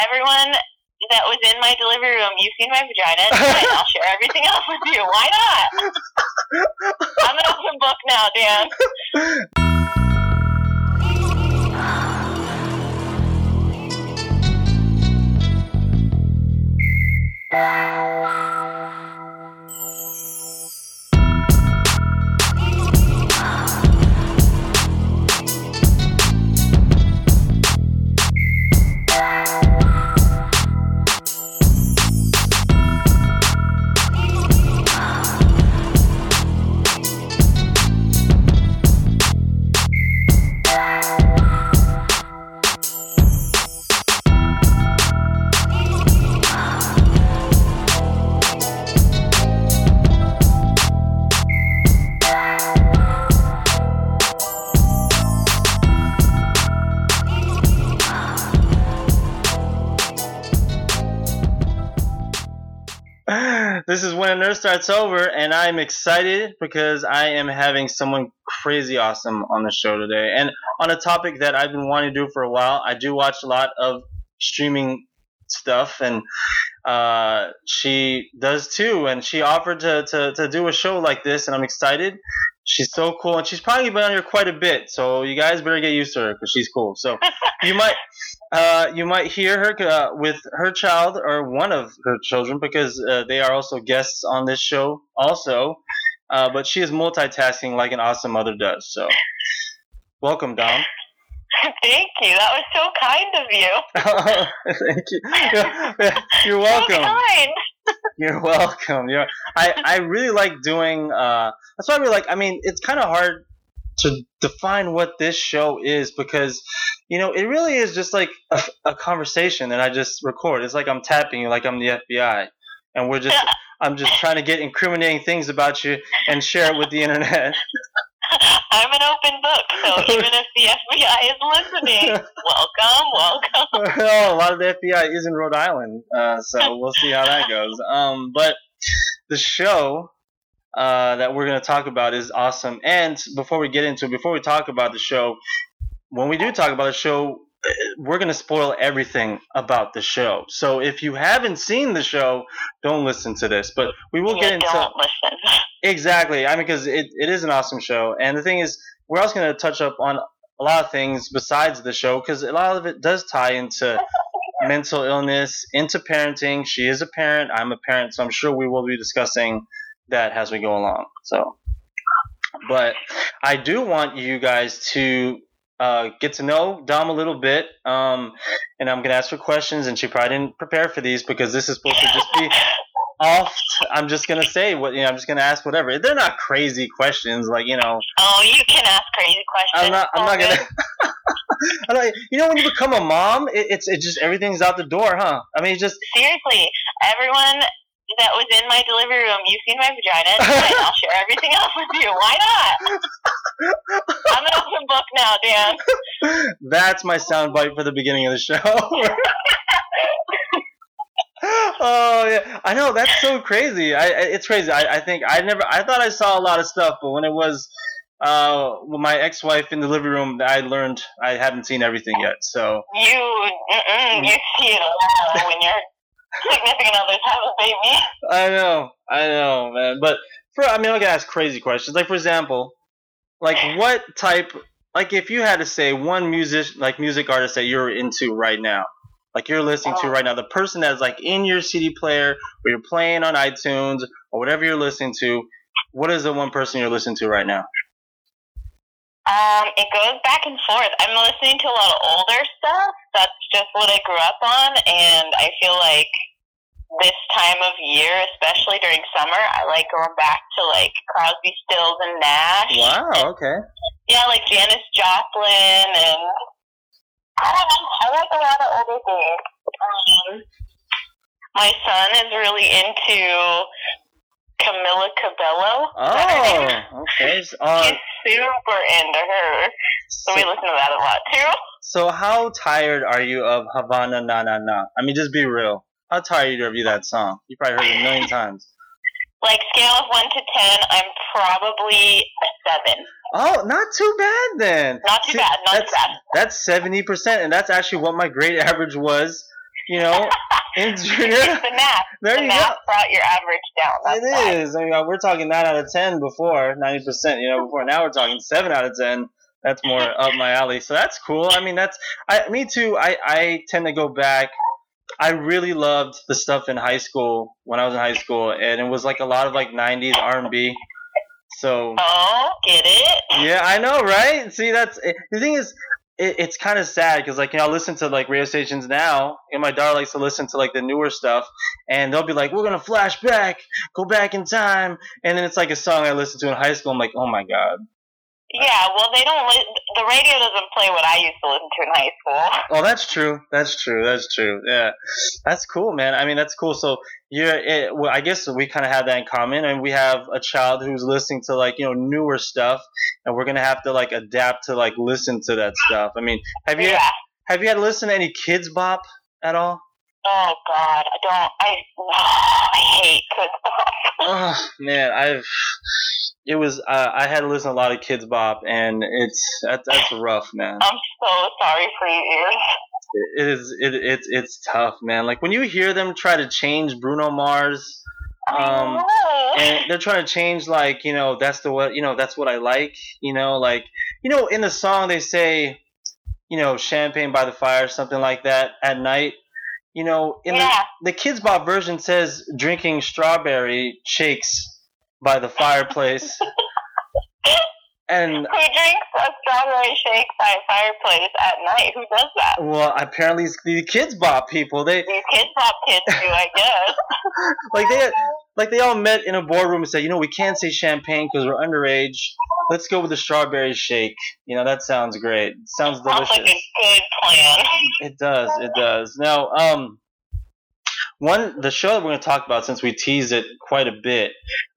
everyone that was in my delivery room, you've seen my vagina, I'll share everything else with you. Why not? I'm an open book now, Dan. This starts over, and I'm excited because I am having someone crazy awesome on the show today, and on a topic that I've been wanting to do for a while. I do watch a lot of streaming stuff, and uh, she does too, and she offered to, to, to do a show like this, and I'm excited. She's so cool, and she's probably been on here quite a bit, so you guys better get used to her because she's cool. So you might uh, you might hear her uh, with her child or one of her children because uh, they are also guests on this show also. Uh, but she is multitasking like an awesome mother does. So welcome, Dom. Thank you. That was so kind of you. Thank you. You're welcome. So kind. You're welcome. You're, I, I really like doing. Uh, that's why I really like. I mean, it's kind of hard to define what this show is because, you know, it really is just like a, a conversation that I just record. It's like I'm tapping you, like I'm the FBI, and we're just. I'm just trying to get incriminating things about you and share it with the internet. I'm an open book, so even if the FBI is listening, welcome, welcome. well, a lot of the FBI is in Rhode Island, uh, so we'll see how that goes. Um, but the show uh, that we're going to talk about is awesome. And before we get into it, before we talk about the show, when we do talk about the show, we're going to spoil everything about the show. So if you haven't seen the show, don't listen to this. But we will get into don't listen. Exactly. I mean, because it, it is an awesome show. And the thing is, we're also going to touch up on a lot of things besides the show because a lot of it does tie into mental illness, into parenting. She is a parent. I'm a parent. So I'm sure we will be discussing that as we go along. So, but I do want you guys to uh, get to know Dom a little bit. Um, and I'm going to ask her questions. And she probably didn't prepare for these because this is supposed to just be off. I'm just gonna say what you know. I'm just gonna ask whatever. They're not crazy questions, like you know. Oh, you can ask crazy questions. I'm not. I'm not gonna. I'm not, you know, when you become a mom, it, it's it just everything's out the door, huh? I mean, just Seriously, everyone that was in my delivery room, you've seen my vagina, and I'll share everything else with you. Why not? I'm an open book now, Dan. that's my soundbite for the beginning of the show. oh yeah, I know that's so crazy. I, I it's crazy. I, I think I never. I thought I saw a lot of stuff, but when it was uh with my ex-wife in the living room, I learned I haven't seen everything yet. So You, you see it a lot when your significant others have a baby. I know, I know, man. But for I mean, I'm gonna ask crazy questions. Like for example, like what type? Like if you had to say one music, like music artist that you're into right now, like you're listening to right now, the person that's like in your CD player or you're playing on iTunes or whatever you're listening to. What is the one person you're listening to right now? Um, it goes back and forth. I'm listening to a lot of older stuff. That's just what I grew up on, and I feel like this time of year, especially during summer, I like going back to like Crosby, Stills, and Nash. Wow. Okay. Yeah, like Janis Joplin, and I don't know. I like a lot of older things. Um, my son is really into Camila Cabello. Is that her name? Oh. Okay. So, uh, He's super into her. So we listen to that a lot too. so how tired are you of Havana Na Na Na? I mean, just be real. How tired are you of that song? You probably heard it a million times. Like scale of one to ten, I'm probably a seven. Oh, not too bad then. Not too See, bad, not too that's, bad. That's seventy percent, and that's actually what my grade average was You know, in junior. It's the math. There the you math go. brought your average down. That's It why. is. I mean, uh, we're talking nine out of ten before, ninety percent. You know, before now we're talking seven out of ten. That's more up my alley. So that's cool. I mean, that's I. Me too. I I tend to go back. I really loved the stuff in high school when I was in high school, and it was like a lot of like '90s R&B. So Oh, get it? yeah, I know, right? See, that's the thing is, it, it's kind of sad because like you know, I listen to like radio stations now, and my daughter likes to listen to like the newer stuff, and they'll be like, "We're gonna flash back, go back in time," and then it's like a song I listened to in high school. I'm like, "Oh my god." Yeah, well, they don't. Li- the radio doesn't play what I used to listen to in high school. Oh, that's true. That's true. That's true. Yeah, that's cool, man. I mean, that's cool. So you're, it, well, I guess we kind of have that in common, and we have a child who's listening to like you know newer stuff, and we're gonna have to like adapt to like listen to that stuff. I mean, have you Yeah. have you had to listen to any Kidz Bop at all? Oh God, I don't. I I hate Kidz Bop. Oh man, I've it was uh, I had to listen to a lot of Kidz Bop, and it's that's that's rough, man. I'm so sorry for your ears. It is it it's it's tough, man. Like when you hear them try to change Bruno Mars. Um, and they're trying to change like you know that's the what you know that's what I like you know like you know in the song they say you know champagne by the fire something like that at night you know in yeah, the the Kidz Bop version says drinking strawberry shakes by the fireplace and who drinks a strawberry shake by a fireplace at night? Who does that? well apparently it's the Kidz Bop people they These Kidz Bop kids do, I guess. like they like they all met in a boardroom and said, you know, we can't say champagne because we're underage. Let's go with the strawberry shake. You know, that sounds great. Sounds delicious. Sounds like a good plan. It does. It does. Now, um, one the show that we're going to talk about since we teased it quite a bit.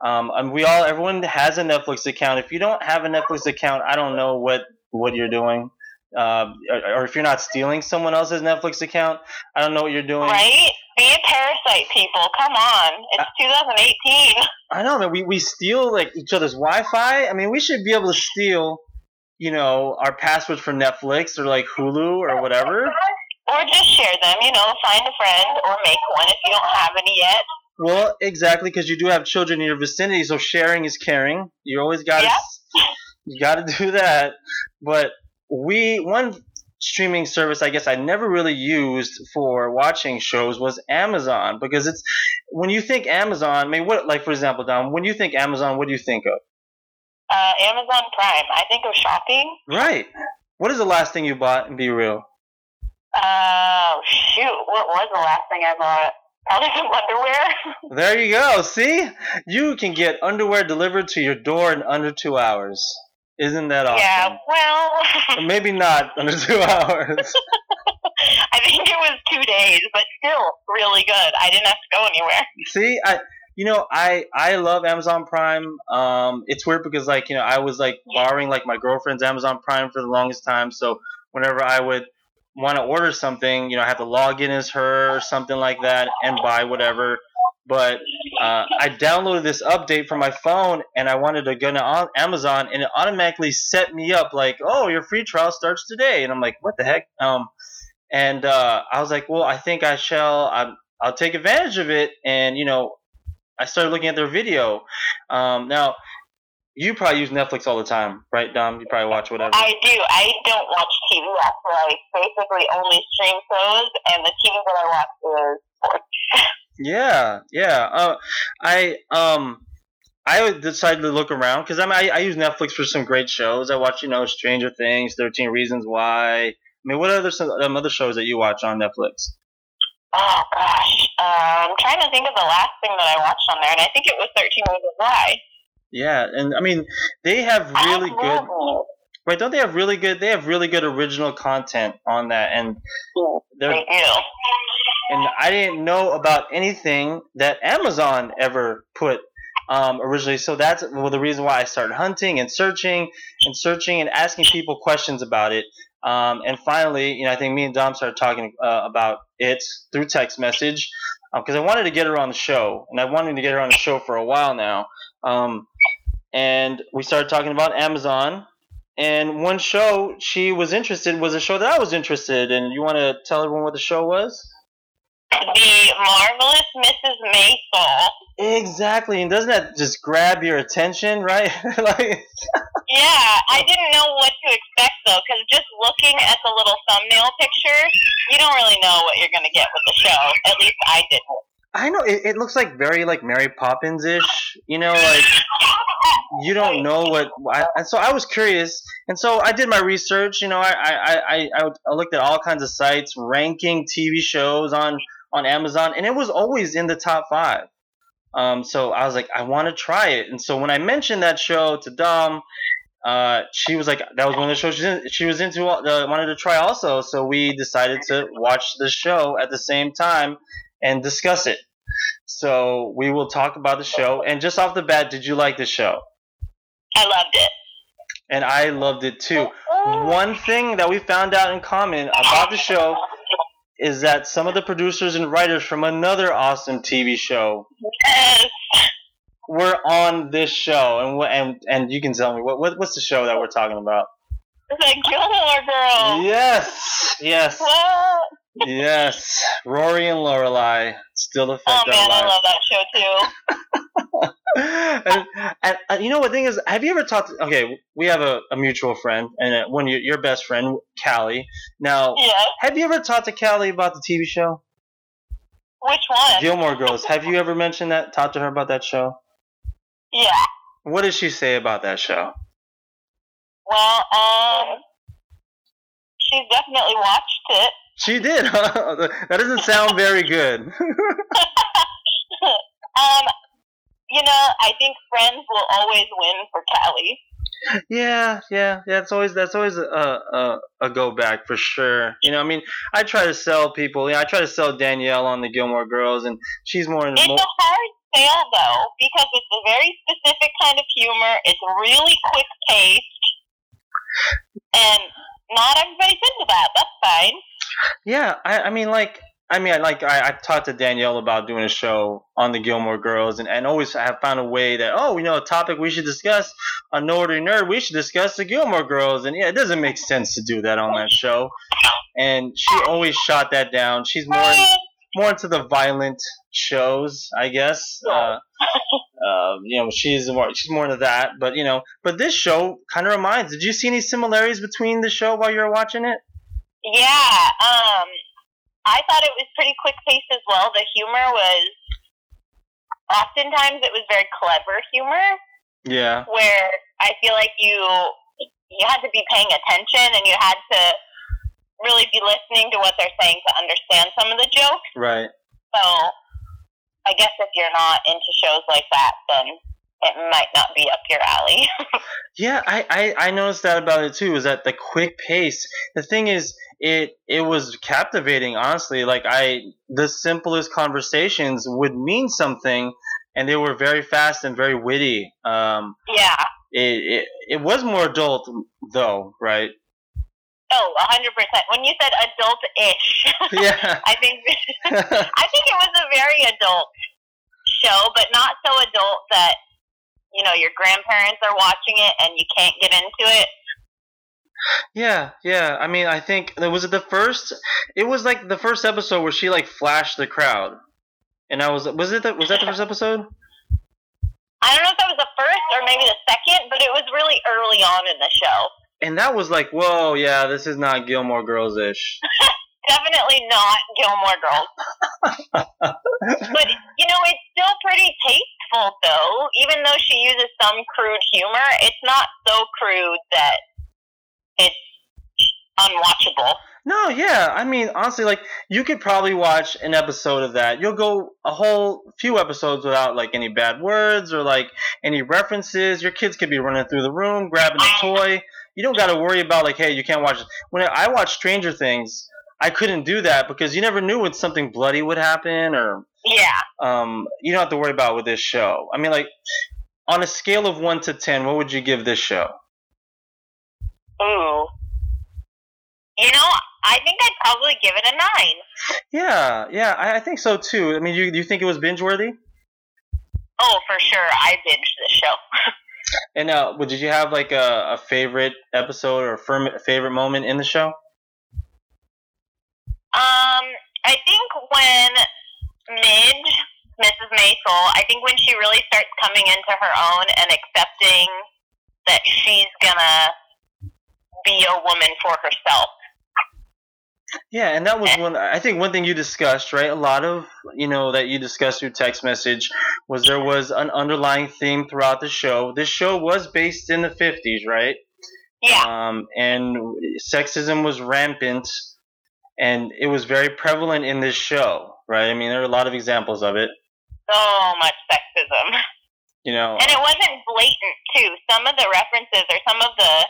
Um, and we all everyone has a Netflix account. If you don't have a Netflix account, I don't know what what you're doing. Um, or, or if you're not stealing someone else's Netflix account, I don't know what you're doing. Right? Be a parasite, people. Come on. It's 2018. I know, man. We, we steal like each other's Wi-Fi. I mean, we should be able to steal, you know, our passwords from Netflix or like Hulu or whatever. Or just share them, you know, find a friend or make one if you don't have any yet. Well, exactly, because you do have children in your vicinity, so sharing is caring. You always got to, Yeah. you got to do that. But we one streaming service I guess I never really used for watching shows was Amazon because it's when you think Amazon, I mean, what like for example, Dom, when you think Amazon, what do you think of? Uh, Amazon Prime. I think of shopping. Right. What is the last thing you bought? And be real. Oh, shoot. What was the last thing I bought? Probably some underwear. There you go. See, you can get underwear delivered to your door in under two hours. Isn't that awesome? Yeah, well, maybe not under two hours. I think it was two days, but still really good. I didn't have to go anywhere. See, I you know I I love Amazon Prime. Um, it's weird because like you know I was like borrowing like my girlfriend's Amazon Prime for the longest time. So whenever I would want to order something, you know, I have to log in as her or something like that and buy whatever. But uh, I downloaded this update from my phone and I wanted to go to Amazon and it automatically set me up like, oh, your free trial starts today. And I'm like, what the heck? Um, and uh, I was like, well, I think I shall. I'm, I'll take advantage of it. And you know, I started looking at their video. Um, now, you probably use Netflix all the time, right, Dom? You probably watch whatever. I do. I don't watch TV. Where I basically only stream shows, and the TV that I watch is sports. Yeah, yeah. Uh, I um, I decided to look around because I, mean, I I use Netflix for some great shows. I watch you know Stranger Things, Thirteen Reasons Why. I mean, what other some um, other shows that you watch on Netflix? Oh gosh, uh, I'm trying to think of the last thing that I watched on there, and I think it was 13 Reasons Why. Yeah, and I mean they have really good. Right? Don't they have really good? They have really good original content on that, and they're They do. and I didn't know about anything that Amazon ever put um, originally. So that's well, the reason why I started hunting and searching and searching and asking people questions about it. Um, and finally, you know, I think me and Dom started talking uh, about it through text message because I wanted to get her on the show, and I wanted to get her on the show for a while now. Um, and we started talking about Amazon. And one show she was interested was a show that I was interested in. You want to tell everyone what the show was? The marvelous Mrs. Maisel. Exactly, and doesn't that just grab your attention, right? like, Yeah, I didn't know what to expect though, because just looking at the little thumbnail picture, you don't really know what you're gonna get with the show. At least I didn't. I know it, it looks like very like Mary Poppins ish, you know, like you don't know what. I, and so I was curious, and so I did my research. You know, I I, I, I looked at all kinds of sites ranking TV shows on on Amazon, and it was always in the top five. Um, so I was like, I want to try it, and so when I mentioned that show to Dom, uh, she was like, that was one of the shows she was into, uh, wanted to try also. So we decided to watch the show at the same time and discuss it. So we will talk about the show. And just off the bat, did you like the show? I loved it. And I loved it too. Oh. One thing that we found out in common about the show is that some of the producers and writers from another awesome TV show Yes. were on this show. And and and you can tell me what, what what's the show that we're talking about? The Gilmore Girls. Yes, yes, What? Yes. Rory and Lorelai still affect Oh our man, I love that show too. and, and, uh, you know what thing is? Have you ever talked? To, okay, we have a, a mutual friend, and uh, one your, your best friend, Callie. Now, have you ever talked to Callie about the TV show Which one? Gilmore Girls? have you ever mentioned that? Talked to her about that show? Yeah. What did she say about that show? Well, um, she's definitely watched it. She did. Huh? that doesn't sound very good. Um, you know, I think friends will always win for Callie. Yeah, yeah, yeah. It's always that's always a, a a go back for sure. You know, I mean, I try to sell people. You know, I try to sell Danielle on the Gilmore Girls, and she's more in the. It's Mo- a hard sale though because it's a very specific kind of humor. It's really quick paced, and not everybody's into that. That's fine. Yeah, I, I mean, like, I mean, I like I, I've talked to Danielle about doing a show on the Gilmore Girls, and, and always have found a way that oh, you know, a topic we should discuss No Ordinary Nerd. We should discuss the Gilmore Girls, and yeah, it doesn't make sense to do that on that show. And she always shot that down. She's more. More into the violent shows, I guess. Uh, uh, you know, she's more she's more into that. But you know, but this show kind of reminds. Did you see any similarities between the show while you were watching it? Yeah. Um, I thought it was pretty quick paced as well. The humor was oftentimes it was very clever humor Yeah, where I feel like you you had to be paying attention and you had to really be listening to what they're saying to understand some of the jokes. right. So I guess if you're not into shows like that, then it might not be up your alley. Yeah, I, I, I noticed that about it too. Is that the quick pace? The thing is, it it was captivating. Honestly, like I, the simplest conversations would mean something, and they were very fast and very witty. Um, yeah. it, it it was more adult though, right? Oh, a hundred percent. When you said adult-ish, Yeah. I think I think it was a very adult show, but not so adult that you know your grandparents are watching it and you can't get into it. Yeah, yeah. I mean, I think was it the first? It was like the first episode where she like flashed the crowd, and I was was it the, was that the first episode? I don't know if that was the first or maybe the second, but it was really early on in the show. And that was like, whoa, yeah, this is not Gilmore Girls ish. Definitely not Gilmore Girls. but you know, it's still pretty tasteful though. Even though she uses some crude humor, it's not so crude that it's unwatchable. No, yeah. I mean, honestly, like you could probably watch an episode of that. You'll go a whole few episodes without like any bad words or like any references. Your kids could be running through the room, grabbing a toy. You don't got to worry about like, hey, you can't watch. When I watched Stranger Things, I couldn't do that because you never knew when something bloody would happen or Yeah. um, you don't have to worry about with this show. I mean, like on a scale of one to ten, what would you give this show? Ooh. You know, I think I'd probably give it a nine. Yeah, yeah, I, I think so too. I mean, you you think it was binge worthy? Oh, for sure. I binged this show. And uh, did you have like a, a favorite episode or a firm, favorite moment in the show? Um, I think when Midge, Mrs. Maisel, I think when she really starts coming into her own and accepting that she's gonna be a woman for herself. Yeah, and that was one. I think one thing you discussed, right? A lot of you know that you discussed through text message was there was an underlying theme throughout the show. This show was based in the '50s, right? Yeah. Um, and sexism was rampant, and it was very prevalent in this show, right? I mean, there are a lot of examples of it. So much sexism. You know, And it wasn't blatant too. Some of the references or some of the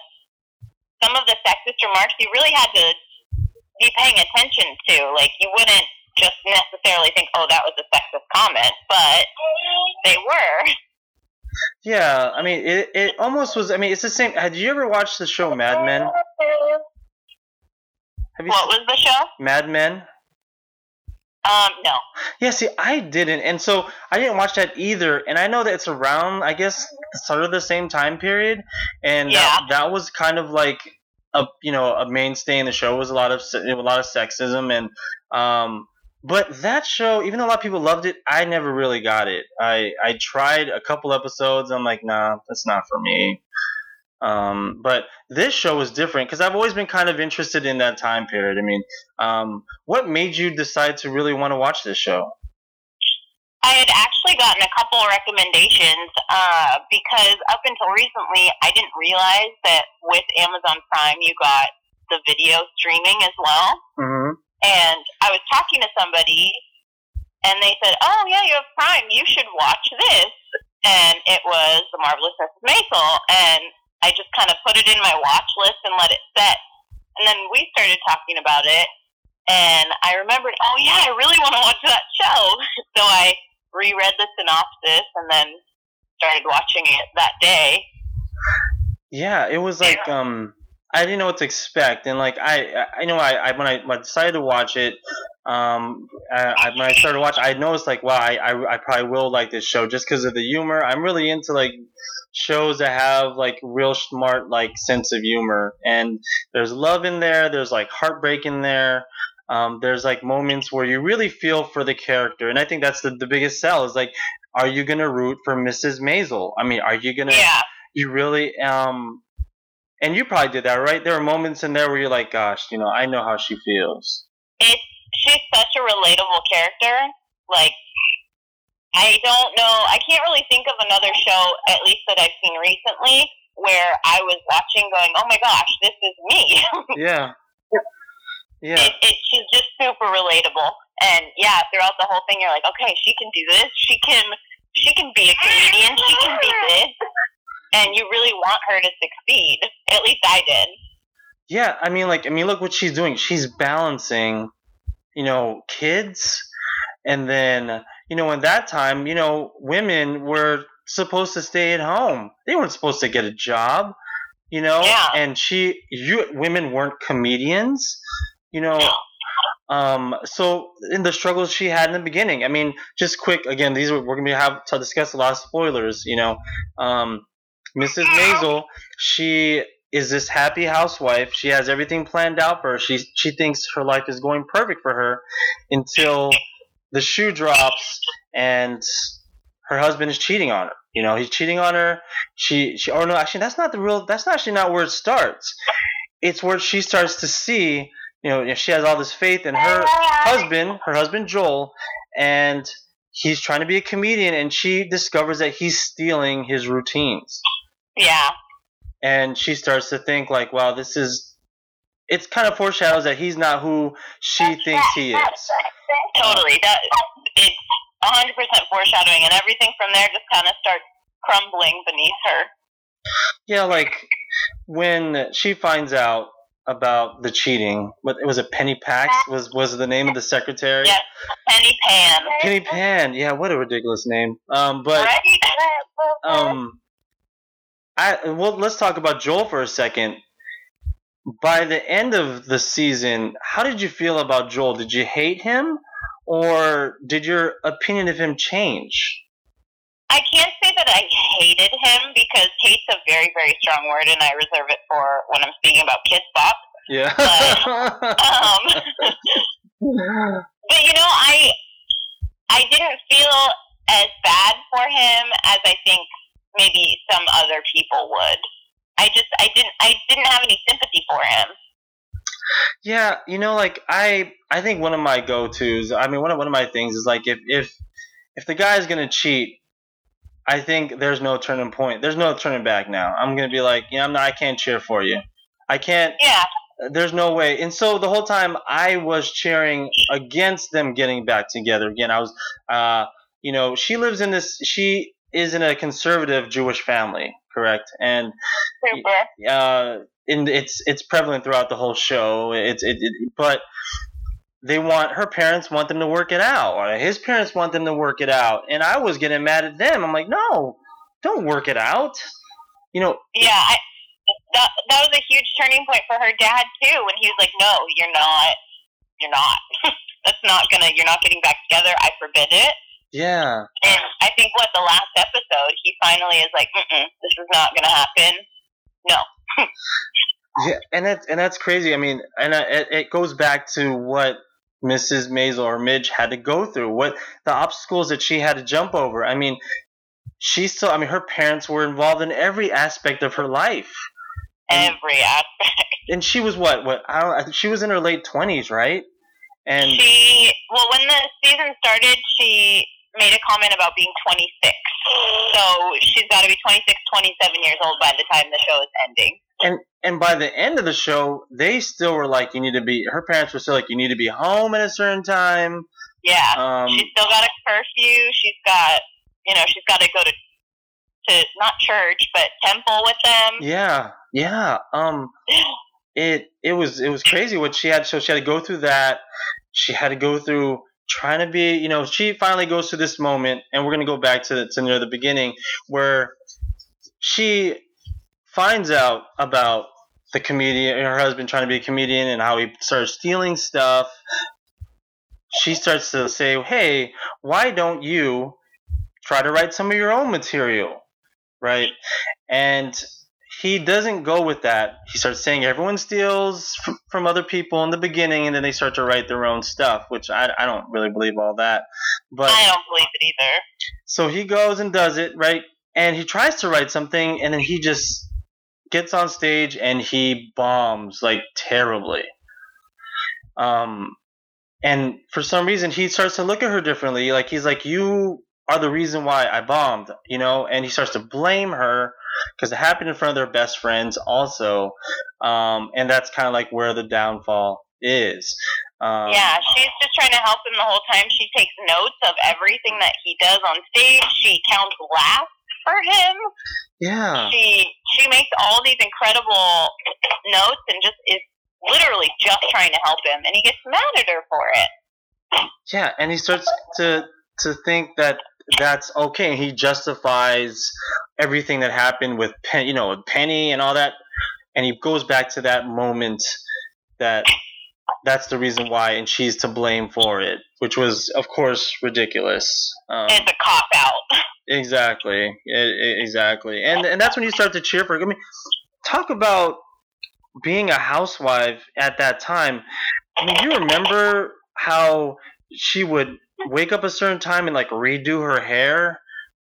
some of the sexist remarks you really had to be paying attention to. Like you wouldn't just necessarily think, "Oh, that was a sexist comment," but they were. yeah. I mean, it it almost was. I mean, it's the same. Had you ever watched the show Mad Men? Have you What was the show? Mad Men? Um, no. Yeah, see, I didn't, and so I didn't watch that either. And I know that it's around, I guess, sort of the same time period, and Yeah. that, that was kind of like a you know a mainstay in the show was a lot of a lot of sexism and um. But that show, even though a lot of people loved it, I never really got it. I I tried a couple episodes. I'm like, nah, that's not for me. Um, but this show was different because I've always been kind of interested in that time period. I mean, um, what made you decide to really want to watch this show? I had actually gotten a couple of recommendations uh, because up until recently, I didn't realize that with Amazon Prime, you got the video streaming as well. Mm-hmm. And I was talking to somebody, and they said, "Oh yeah, you have Prime. You should watch this." And it was The Marvelous Mrs. Maisel, and I just kind of put it in my watch list and let it set. And then we started talking about it, and I remembered, "Oh yeah, I really want to watch that show." So I reread the synopsis and then started watching it that day. Yeah, it was like um I didn't know what to expect, and like I I know I, I when I when I decided to watch it, um I, I, when I started to watch, I noticed like wow I, I I probably will like this show just because of the humor. I'm really into like shows that have like real smart like sense of humor, and there's love in there. There's like heartbreak in there. Um, there's like moments where you really feel for the character, and I think that's the the biggest sell is like, are you gonna root for Mrs. Maisel? I mean, are you gonna Yeah, you really um and you probably did that right there are moments in there where you're like gosh you know i know how she feels it's she's such a relatable character. Like I don't know, I can't really think of another show, at least that I've seen recently, where I was watching going, "Oh my gosh, this is me." yeah yeah it, it, she's just super relatable, and yeah, throughout the whole thing, you're like, "Okay, she can do this. She can, she can be a comedian. She can be this." And you really want her to succeed. At least I did. yeah i mean like i mean look what she's doing she's balancing you know kids and then you know in that time you know women were supposed to stay at home they weren't supposed to get a job you know Yeah. and she you women weren't comedians you know Um, so in the struggles she had in the beginning, I mean, just quick again, these are, we're gonna have to discuss a lot of spoilers. You know, um, Mrs. Maisel, she is this happy housewife. She has everything planned out for her. She she thinks her life is going perfect for her until the shoe drops and her husband is cheating on her. You know, he's cheating on her. She she or no, actually that's not the real. That's not actually not where it starts. It's where she starts to see. You know, she has all this faith in her husband, her husband Joel, and he's trying to be a comedian, and she discovers that he's stealing his routines, Yeah. and she starts to think like, "Wow, this is." It's kind of foreshadows that he's not who she thinks he is. Totally. That it's hundred percent foreshadowing, and everything from there just kind of starts crumbling beneath her. Yeah, like when she finds out about the cheating, what it was a Penny Pax was was the name of the secretary. Yes, Penny Pan. Penny Pan. Yeah, what a ridiculous name. Um, but right? um, I well, let's talk about Joel for a second. By the end of the season, how did you feel about Joel? Did you hate him, or did your opinion of him change? I can't say that I hated him because hate's a very, very strong word, and I reserve it for when I'm speaking about Kidz Bop. Yeah. Um, but you know, I I didn't feel as bad for him as I think maybe some other people would. I just I didn't I didn't have any sympathy for him. Yeah, you know, like I I think one of my go tos. I mean, one of one of my things is like if if if the guy's gonna cheat, I think there's no turning point. There's no turning back now. I'm gonna be like, yeah, I'm not. I can't cheer for you. I can't. Yeah. There's no way. And so the whole time I was cheering against them getting back together again. I was, uh, you know, she lives in this. She is in a conservative Jewish family, correct? And uh, and it's it's prevalent throughout the whole show. It's it, it, but they want her parents want them to work it out, or his parents want them to work it out, and I was getting mad at them. I'm like, no, don't work it out. You know, Yeah, I, that that was a huge turning point for her dad too. When he was like, "No, you're not. You're not. That's not gonna. You're not getting back together. I forbid it." Yeah, And I think what the last episode, he finally is like, Mm-mm, "This is not gonna happen." No. yeah, and that's and that's crazy. I mean, and uh, it, it goes back to what Mrs. Maisel or Midge had to go through, what the obstacles that she had to jump over. I mean, she still. I mean, her parents were involved in every aspect of her life. And- Every aspect. and she was what? What? I don't. She was in her late twenties, right? And She well, when the season started, she made a comment about being 26. So she's got to be 26, 27 years old by the time the show is ending. and and by the end of the show, they still were like, you need to be. Her parents were still like, you need to be home at a certain time. Yeah. Um, she's still got a curfew. She's got, you know, she's got to go to to not church but temple with them. yeah, yeah. Um, it it was it was crazy what she had. So she had to go through that. She had to go through trying to be. You know, she finally goes to this moment, and we're gonna go back to to near the beginning where she finds out about the comedian, her husband trying to be a comedian, and how he starts stealing stuff. She starts to say, "Hey, why don't you try to write some of your own material?" Right? And he doesn't go with that. He starts saying everyone steals f- from other people in the beginning, and then they start to write their own stuff, which I, I don't really believe all that. But I don't believe it either. so he goes and does it, right? And he tries to write something, and then he just gets on stage and he bombs like terribly. Um, and for some reason, he starts to look at her differently. Like he's like, "You are the reason why I bombed," you know. And he starts to blame her because it happened in front of their best friends, also. Um, and that's kind of like where the downfall is. Um, yeah, she's just trying to help him the whole time. She takes notes of everything that he does on stage. She counts laughs for him. Yeah. She she makes all these incredible notes and just is literally just trying to help him, and he gets mad at her for it. Yeah, and he starts to to think that that's okay. He justifies everything that happened with Pen, you know, with Penny and all that, and he goes back to that moment that that's the reason why, and she's to blame for it, which was, of course, ridiculous. Um, It's a cop out. Exactly, E- e- exactly, and and that's when you start to cheer for. I mean, talk about being a housewife at that time. I mean, you remember how she would wake up a certain time and like redo her hair,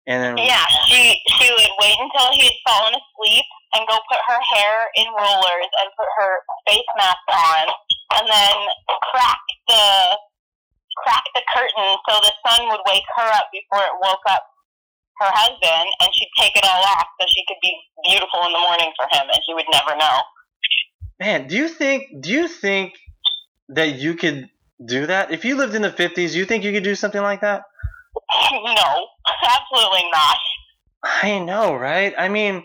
and then Yeah, she she would wait until he had fallen asleep and go put her hair in rollers and put her face mask on, and then crack the crack the curtain so the sun would wake her up before it woke up her husband, and she'd take it all off so she could be beautiful in the morning for him, and he would never know. man, do you think do you think that you could do that if you lived in the fifties? You think you could do something like that? no, absolutely not. I know, right? I mean,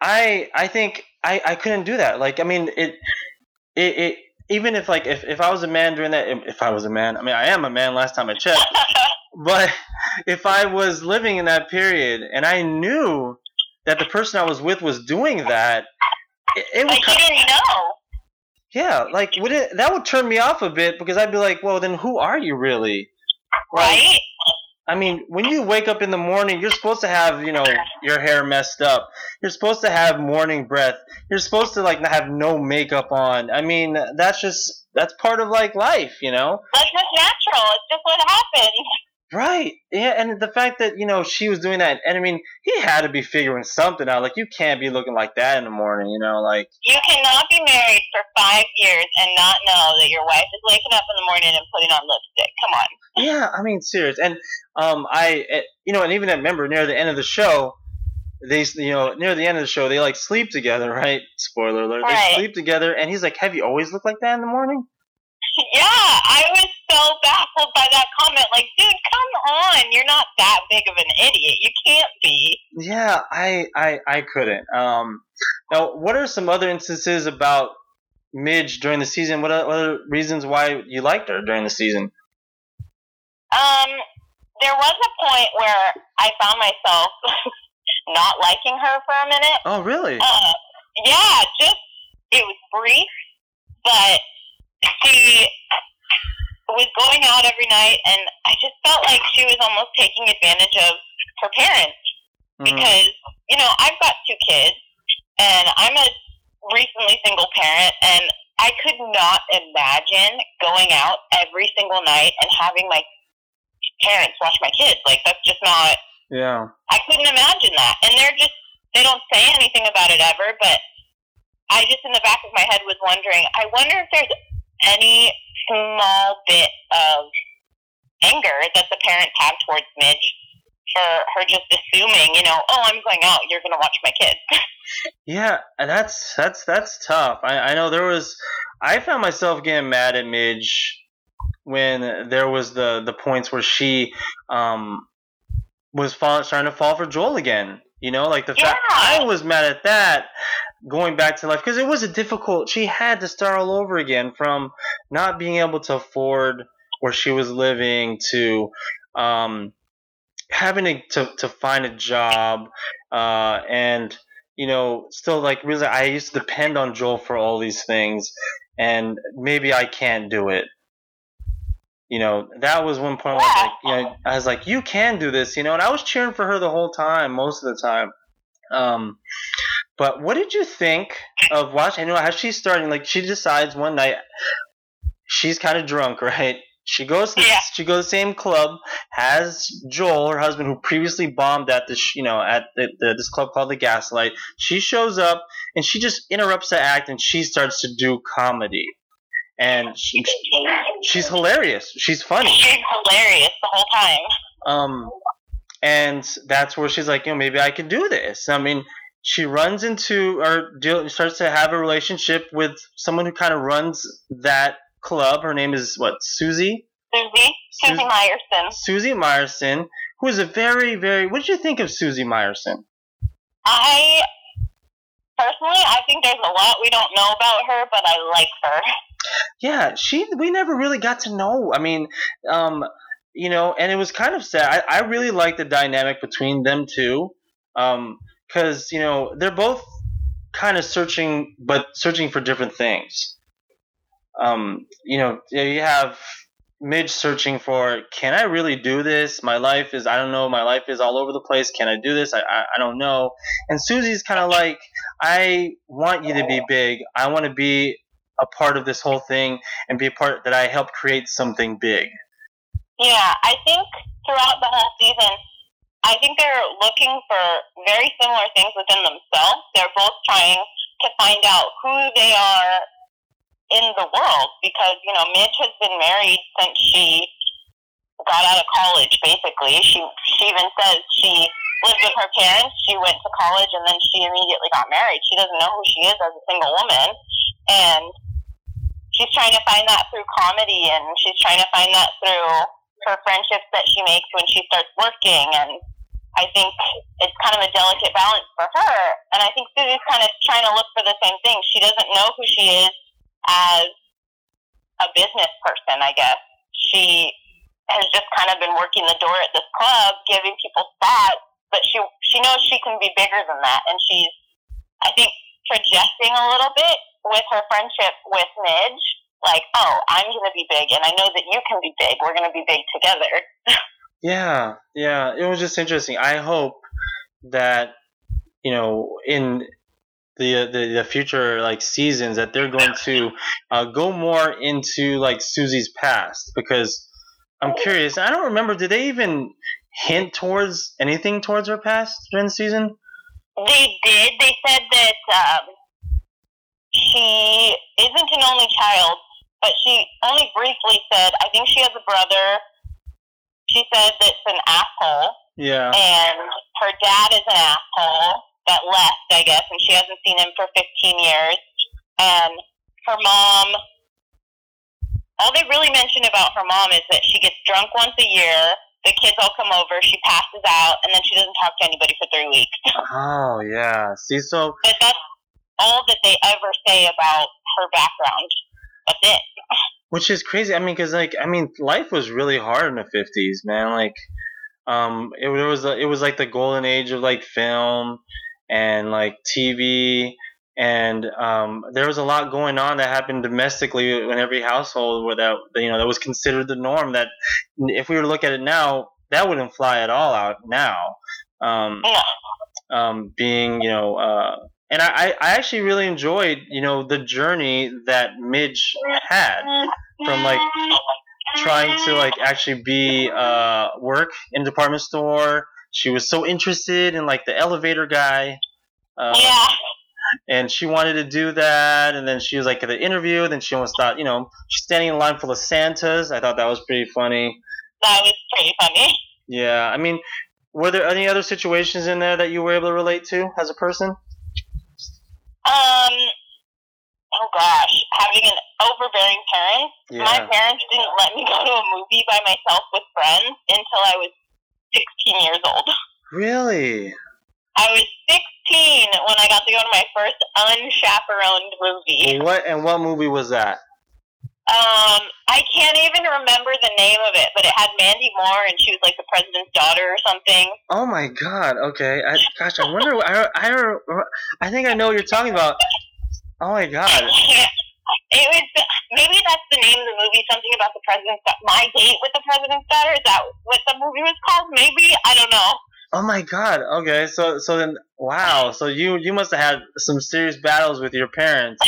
I I think I I couldn't do that. Like, I mean, it it, it even if like if, if I was a man doing that, if, I was a man, I mean, I am a man. Last time I checked, but if I was living in that period and I knew that the person I was with was doing that, it, it would like you didn't know. Yeah, like would it that would turn me off a bit because I'd be like, well, then who are you really? Like, Right? I mean, when you wake up in the morning, you're supposed to have, you know, your hair messed up. You're supposed to have morning breath. You're supposed to like have no makeup on. I mean, that's just that's part of like life, you know. That's just natural. It's just what happens. Right. Yeah, and the fact that, you know, she was doing that and I mean, he had to be figuring something out. Like you can't be looking like that in the morning, you know, like You cannot be married for five years and not know that your wife is waking up in the morning and putting on lipstick. Come on. Yeah, I mean, serious. And um I eh, you know, and even that member near the end of the show, they you know, near the end of the show, they like sleep together, right? Spoiler alert. Right. They sleep together and he's like, "Have you always looked like that in the morning?" Yeah, I was so baffled by that comment. Like, dude, come on. You're not that big of an idiot. You can't be. Yeah, I I I couldn't. Um now, what are some other instances about Midge during the season? What are are reasons why you liked her during the season? Um, there was a point where I found myself not liking her for a minute. Oh, really? Uh, yeah, just it was brief, but she was going out every night, and I just felt like she was almost taking advantage of her parents Mhm. because you know I've got two kids, and I'm a recently single parent, and I could not imagine going out every single night and having my parents watch my kids. Like that's just not. Yeah. I couldn't imagine that. And they're just, they don't say anything about it ever, but I just in the back of my head was wondering, I wonder if there's any small bit of anger that the parents have towards Midge for her just assuming, you know, oh, I'm going out, you're going to watch my kids. Yeah, that's that's that's tough. I, I know there was I found myself getting mad at Midge when there was the the points where she um was fall, starting to fall for Joel again. You know, like the fact I was mad at that going back to life because it was a difficult. She had to start all over again from not being able to afford where she was living to um having to to, to find a job uh and you know, still like really, I used to depend on Joel for all these things, and maybe I can't do it. You know, that was one point. Where I was like, you know, I was like, you can do this, you know, and I was cheering for her the whole time, most of the time. Um, but what did you think of watching? You know, how she's starting. Like, she decides one night she's kind of drunk, right? She goes to Yeah. she goes to the same club, has Joel, her husband, who previously bombed at this, you know, at the, the, this club called the Gaslight. She shows up and she just interrupts the act and she starts to do comedy, and she, she's hilarious. She's funny. She's hilarious the whole time. Um, and that's where she's like, you know, maybe I can do this. I mean, she runs into or deal, starts to have a relationship with someone who kind of runs that club. Her name is what Susie. Susie, Susie Susie- Myerson. Susie Myerson, who is a very, very. What did you think of Susie Myerson? I personally, I think there's a lot we don't know about her, but I like her. Yeah, she. We never really got to know. I mean, um, you know, and it was kind of sad. I, I really like the dynamic between them two, um, because you know they're both kind of searching, but searching for different things. Um, you know, you have Midge searching for, can I really do this? My life is, I don't know, my life is all over the place. Can I do this? I, I, I don't know. And Susie's kind of like, I want you to be big. I want to be a part of this whole thing and be a part that I help create something big. Yeah, I think throughout the whole season, I think they're looking for very similar things within themselves. They're both trying to find out who they are in the world because, you know, Midge has been married since she got out of college, basically. She, she even says she lived with her parents, she went to college, and then she immediately got married. She doesn't know who she is as a single woman. And she's trying to find that through comedy and she's trying to find that through her friendships that she makes when she starts working and I think it's kind of a delicate balance for her and I think Susie's kind of trying to look for the same thing. She doesn't know who she is as a business person, I guess. She has just kind of been working the door at this club, giving people spots, but she she knows she can be bigger than that and she's I think projecting a little bit with her friendship with Midge, like, oh, I'm to be big, and I know that you can be big. We're to be big together. Yeah, yeah. It was just interesting. I hope that you know in the the, the future like seasons that they're going to uh, go more into like Susie's past because I'm curious. I don't remember. Did they even hint towards anything towards her past during the season? They did. They said that um, she isn't an only child, but she only briefly said, I think she has a brother. She said that it's an asshole, Yeah. and her dad is an asshole that left, I guess, and she hasn't seen him for 15 years. And her mom, all they really mention about her mom is that she gets drunk once a year. The kids all come over, she passes out, and then she doesn't talk to anybody for three weeks. Oh yeah. See, so But that's all that they ever say about her background. That's it. which is crazy. I mean, because like I mean, life was really hard in the fifties, man. Like, um, it, there was it was like the golden age of like film and like TV, and um, there was a lot going on that happened domestically in every household where that you know that was considered the norm. That if we were to look at it now, that wouldn't fly at all out now. Um, um, being you know uh, and I, I actually really enjoyed you know the journey that Midge had from like trying to like actually be uh, work in department store. She was so interested in like the elevator guy. Uh, Yeah. and she wanted to do that and then she was like at the interview then she almost thought you know she's standing in line full of santas i thought that was pretty funny That was pretty funny. yeah i mean were there any other situations in there that you were able to relate to as a person Um, oh gosh, having an overbearing parent. Yeah. My parents didn't let me go to a movie by myself with friends until I was 16 years old. really I was 16 when I got to go to my first unchaperoned movie. what and what movie was that Um, I can't even remember the name of it, but it had Mandy Moore, and she was like the president's daughter or something. oh my god okay I, gosh i wonder I, I, I think i know what you're talking about oh my god can't. It was maybe that's the name of the movie. Something about the president's my date with the president's daughter. Is that what the movie was called? Maybe I don't know. Oh my god. Okay, so so then wow. So you you must have had some serious battles with your parents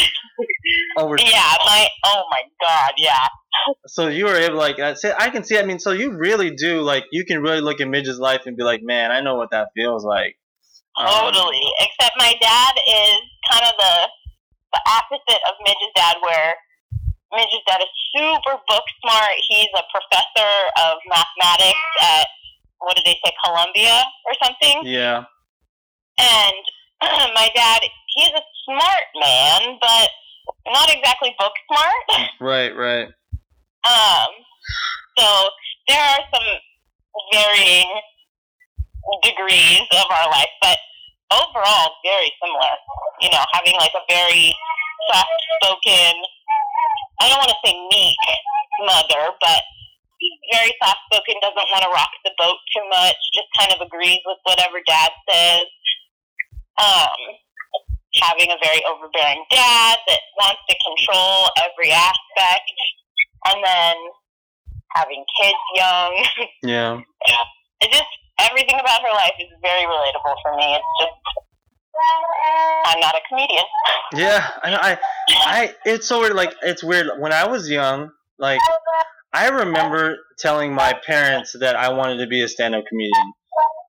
over. Yeah, my oh my god, yeah. So you were able like I say I can see. I mean, so you really do like you can really look at Midge's life and be like, man, I know what that feels like. Um, Totally. Except my dad is kind of the the opposite of Midge's dad, where Midge's dad is super book smart. He's a professor of mathematics at what did they say, Columbia or something. Yeah. And my dad, he's a smart man, but not exactly book smart. Right. Right. Um, so there are some varying degrees of our life, but overall very similar. You know, having like a very soft spoken, I don't want to say meek mother, but very soft spoken, doesn't want to rock the boat too much, just kind of agrees with whatever dad says. Um, having a very overbearing dad that wants to control every aspect, and then having kids young. Yeah. It's just everything about her life is very relatable for me. It's just I'm not a comedian. Yeah. I, I I it's so weird. Like it's weird. When I was young, like I remember telling my parents that I wanted to be a stand-up comedian.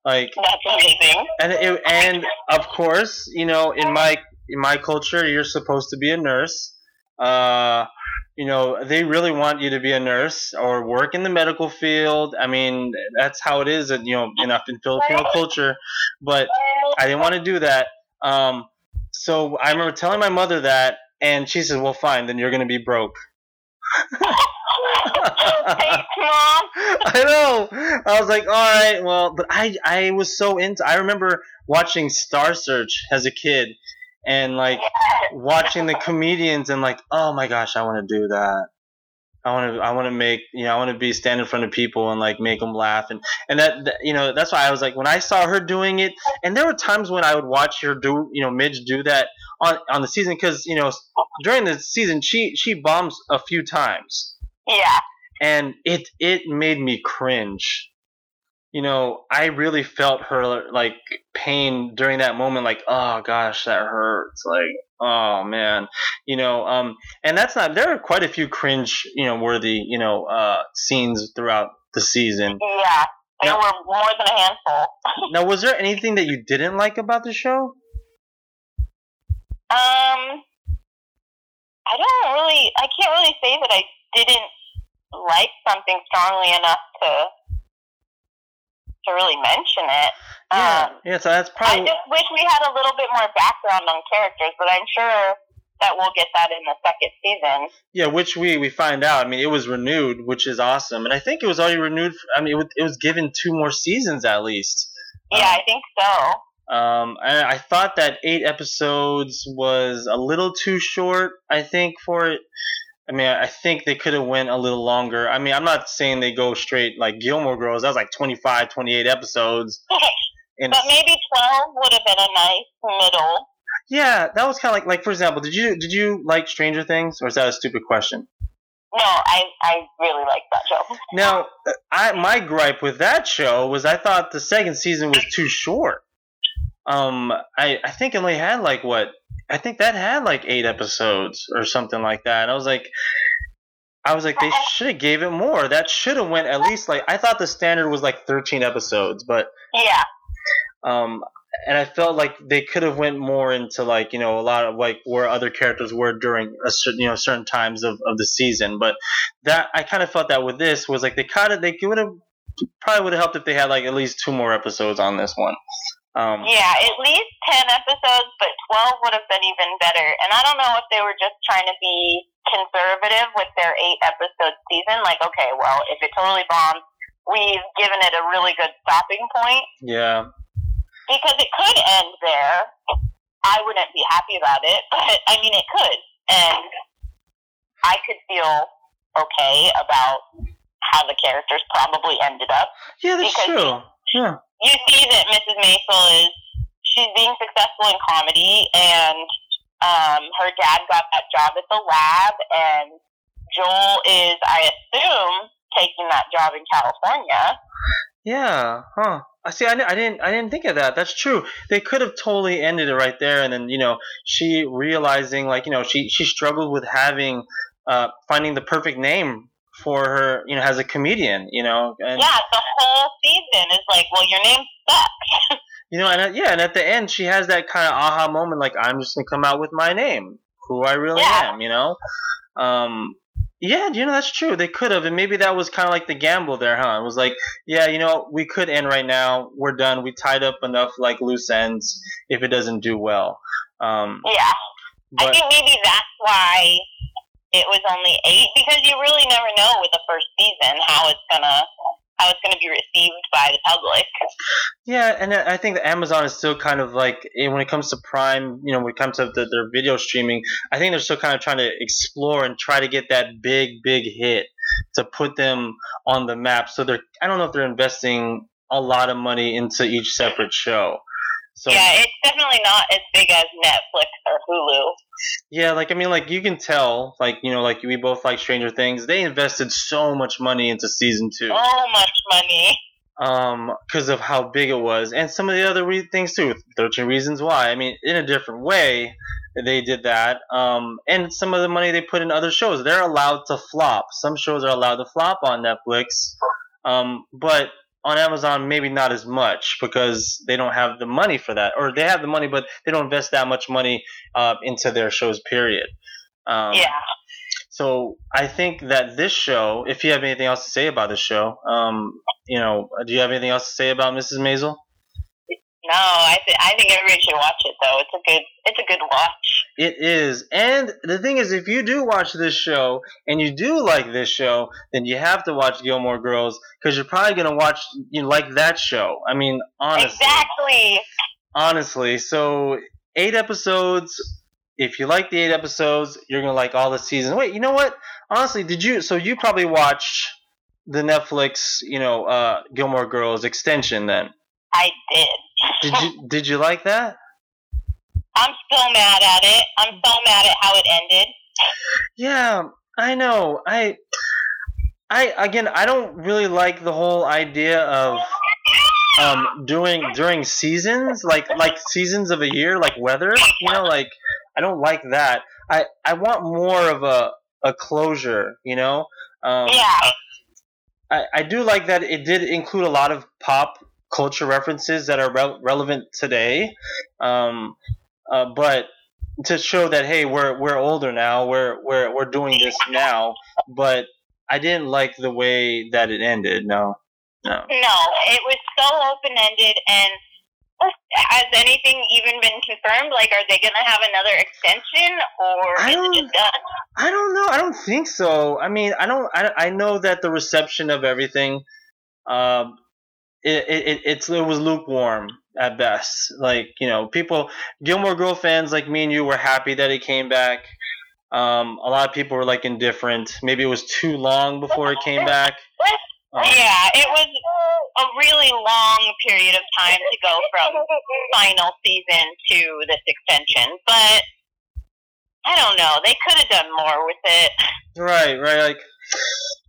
Like That's amazing. and it, and of course, you know, in my in my culture, you're supposed to be a nurse. Uh, you know, they really want you to be a nurse or work in the medical field. I mean, that's how it is, in, you know, in, in Filipino culture. But I didn't want to do that. Um, so I remember telling my mother that, and she said, "Well, fine, then you're gonna be broke." Mom. I know. I was like, all right, well, but I I was so into. I remember watching Star Search as a kid, and like watching the comedians, and like, oh my gosh, I want to do that. I want to I want to make you know I want to be stand in front of people and like make them laugh and and that, that you know that's why I was like when I saw her doing it and there were times when I would watch her do you know Midge do that on on the season because you know during the season she she bombs a few times Yeah. and it it made me cringe. You know, I really felt her like pain during that moment. Like, oh gosh, that hurts. Like, oh man, you know. Um, and that's not. There are quite a few cringe, you know, worthy, you know, uh, scenes throughout the season. Yeah, there Now- were more than a handful. Now, was there anything that you didn't like about the show? Um, I don't really. I can't really say that I didn't like something strongly enough to to really mention it. Yeah, Um, yeah. So that's probably. I just wish we had a little bit more background on characters, but I'm sure that we'll get that in the second season. yeah. Which we we find out. I mean, it was renewed, which is awesome, and I think it was already renewed. For, I mean, it was, it was given two more seasons at least. Yeah, I think so. Um, I, I thought that eight episodes was a little too short. I think for it. I mean, I think they could have went a little longer. I mean, I'm not saying they go straight like Gilmore Girls. That was like 25, 28 episodes. And But maybe 12 would have been a nice middle. yeah, that was kind of like like for example, did you did you like Stranger Things or is that a stupid question? No, I, I really like that show. Now, I my gripe with that show was I thought the second season was too short. Um, I I think it only had like what I think that had like eight episodes or something like that. And I was like, I was like, they should have gave it more. That should have went at least like I thought the standard was like thirteen episodes, but Yeah, um, and I felt like they could have went more into like you know a lot of like where other characters were during a certain you know certain times of, of the season. But that I kind of felt that with this was like they kind of they would have probably would have helped if they had like at least two more episodes on this one. Um, yeah, at least 10 episodes, but 12 would have been even better. And I don't know if they were just trying to be conservative with their eight episode season. Like, okay, well, if it totally bombs, we've given it a really good stopping point. yeah, because it could end there. I wouldn't be happy about it, but I mean, it could, and I could feel okay about how the characters probably ended up. yeah, that's true. Yeah, You see that Mrs. Maisel is she's being successful in comedy, and um, her dad got that job at the lab, and Joel is, I assume, taking that job in California. yeah, huh. I see. I, I didn't. I didn't think of that. That's true. They could have totally ended it right there, and then you know she realizing like you know she she struggled with having uh finding the perfect name for her you know as a comedian you know and Yeah, the whole season is like, well, your name sucks. you know and at, yeah and at the end she has that kind of aha moment like I'm just gonna come out with my name who I really Yeah. am you know um yeah you know that's true they could have and maybe that was kind of like the gamble there huh it was like yeah you know we could end right now we're done we tied up enough like loose ends if it doesn't do well um Yeah, I think maybe that's why it was only eight because you really never know with the first season how it's gonna how it's gonna be received by the public. Yeah, and I I think that Amazon is still kind of like eh, when it comes to Prime, you know, when it comes to the, their video streaming, I think they're still kind of trying to explore and try to get that big, big hit to put them on the map. So they're, I don't know if they're investing a lot of money into each separate show. So yeah, it's definitely not as big as Netflix or Hulu. yeah, like I mean, like you can tell, like you know, like we both like Stranger Things. They invested so much money into season two. So much money. um, because of how big it was, and some of the other re- things too. Thirteen Reasons Why. I mean, in a different way, they did that. Um, and some of the money they put in other shows. They're allowed to flop. Some shows are allowed to flop on Netflix, um, but on Amazon maybe not as much because they don't have the money for that, or they have the money, but they don't invest that much money uh, into their shows. Period. Um, Yeah. so I think that this show, if you have anything else to say about this show, um, you know, do you have anything else to say about Mrs. Maisel? No, I th- I think everybody should watch it though. It's a good it's a good watch. It is, and the thing is, if you do watch this show and you do like this show, then you have to watch Gilmore Girls because you're probably gonna watch you know, like that show. I mean, honestly, Exactly. honestly. So eight episodes. If you like the eight episodes, you're gonna like all the seasons. Wait, you know what? Honestly, did you? So you probably watched the Netflix, you know, uh, Gilmore Girls extension. Then I did. Did you did you like that? I'm still mad at it. I'm so mad at how it ended. Yeah, I know. I I again, I don't really like the whole idea of um, doing during seasons, like like seasons of a year, like weather. You know, like I don't like that. I I want more of a a closure. You know. Um, yeah. I, I do like that it did include a lot of pop culture references that are re- relevant today. Um, uh, but to show that hey, we're we're older now, we're we're we're doing this now. But I didn't like the way that it ended. No, no. No, it was so open ended and. Has anything even been confirmed? Like, are they going to have another extension, or I is it just done? I don't know. I don't think so. I mean, I don't. I, I know that the reception of everything, um, it, it, it it's it was lukewarm at best. Like you know, people Gilmore Girl fans like me and you were happy that it came back. Um, a lot of people were like indifferent. Maybe it was too long before it came back. Um, Yeah, it was a really long period of time to go from final season to this extension, but I don't know. They could have done more with it. Right, right. Like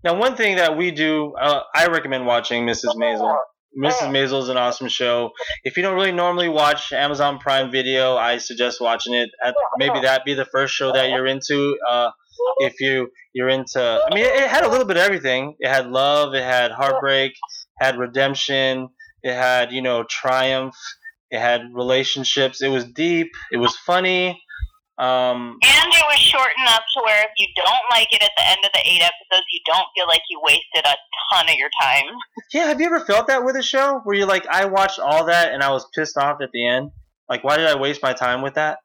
now, one thing that we do, uh, I recommend watching Mrs. Maisel. Mrs. Maisel is an awesome show. If you don't really normally watch Amazon Prime Video, I suggest watching it. Uh, Maybe that be the first show that you're into. Uh, if you you're into, I mean, it, it had a little bit of everything. It had love, it had heartbreak, had redemption, it had you know triumph, it had relationships. It was deep. It was funny. Um, And it was short enough to where if you don't like it at the end of the eight episodes, you don't feel like you wasted a ton of your time. Yeah, have you ever felt that with a show where you're like, I watched all that and I was pissed off at the end? Like, why did I waste my time with that?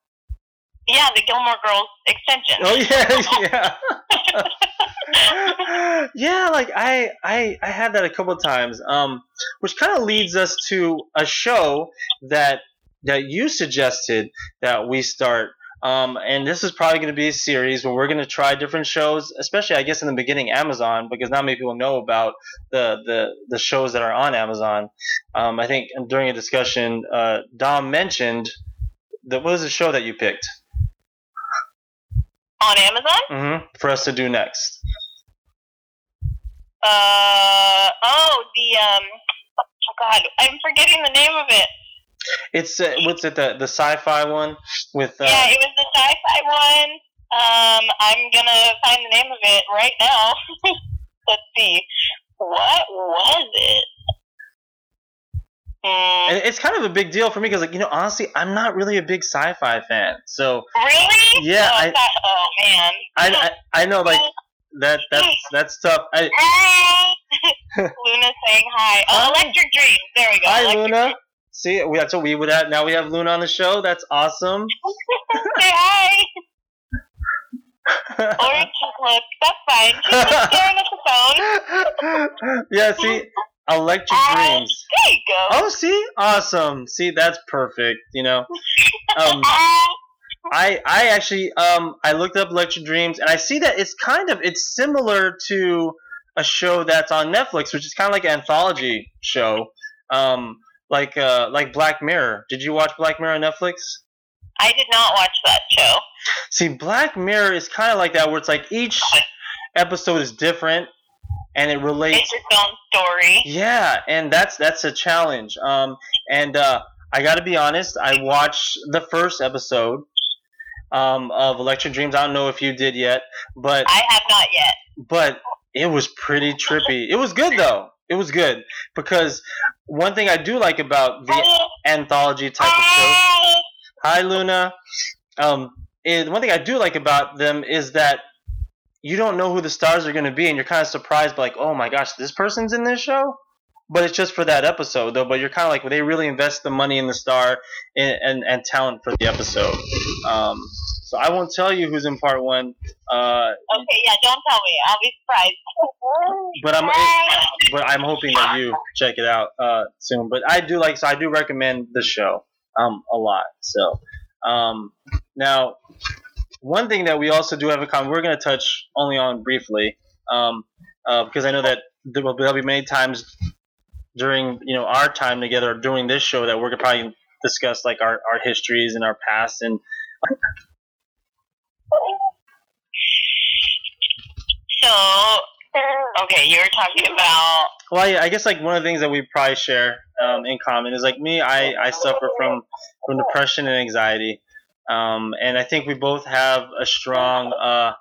Yeah, the Gilmore Girls extension. Oh yeah, yeah, yeah. Like I, I, I had that a couple of times. Um, which kind of leads us to a show that that you suggested that we start. Um, and this is probably going to be a series where we're going to try different shows, especially I guess in the beginning Amazon, because not many people know about the the, the shows that are on Amazon. Um, I think during a discussion, uh, Dom mentioned the what was the show that you picked On Amazon? hmm for us to do next? Uh, oh, the, um, oh God, I'm forgetting the name of it. It's uh, what's it the the sci-fi one with uh, yeah, it was the sci-fi one. Um, I'm gonna find the name of it right now. Let's see. What was it? Hmm, and it's kind of a big deal for me because like you know honestly I'm not really a big sci-fi fan so really? Yeah, Oh, I- oh man. I, I I know like that that's that's tough. I, Luna saying hi. Oh, Electric Dreams. There we go. hi Electric Luna. See, we, that's what we would have. Now we have Luna on the show. That's awesome. Say hi. Or look. That's fine. She's just staring at the phone. yeah, see, Electric Uh, Dreams. There you go. Oh, see, awesome. See, that's perfect. You know, um, I I actually um I looked up Electric Dreams and I see that it's kind of it's similar to a show that's on Netflix, which is kind of like an anthology show, um like uh like Black Mirror. Did you watch Black Mirror on Netflix? I did not watch that show. See, Black Mirror is kind of like that, where it's like each episode is different and it relates. It's its own story. Yeah, and that's that's a challenge. Um, and uh, I got to be honest, I watched the first episode um, of Electric Dreams. I don't know if you did yet, but I have not yet. but it was pretty trippy. It was good though. It was good because one thing I do like about the anthology type of shows. Hi, Luna. Um, and one thing I do like about them is that you don't know who the stars are going to be, and you're kind of surprised, by like, oh my gosh, this person's in this show. But it's just for that episode, though. But you're kind of like, well, they really invest the money in the star and, and, and talent for the episode. Um, so I won't tell you who's in part one, uh, Okay, yeah, don't tell me. I'll be surprised. but I'm but I'm hoping that you check it out uh, soon. But I do like so I do recommend the show um, a lot. So um, now one thing that we also do have a common we're going to touch only on briefly um, uh, because I know that there will be many times during you know our time together doing this show that we're gonna probably discuss like our, our histories and our past and So, Okay, you were talking about. Well, I guess like one of the things that we probably share um, in common is like me. I, I suffer from from depression and anxiety, um, and I think we both have a strong, uh,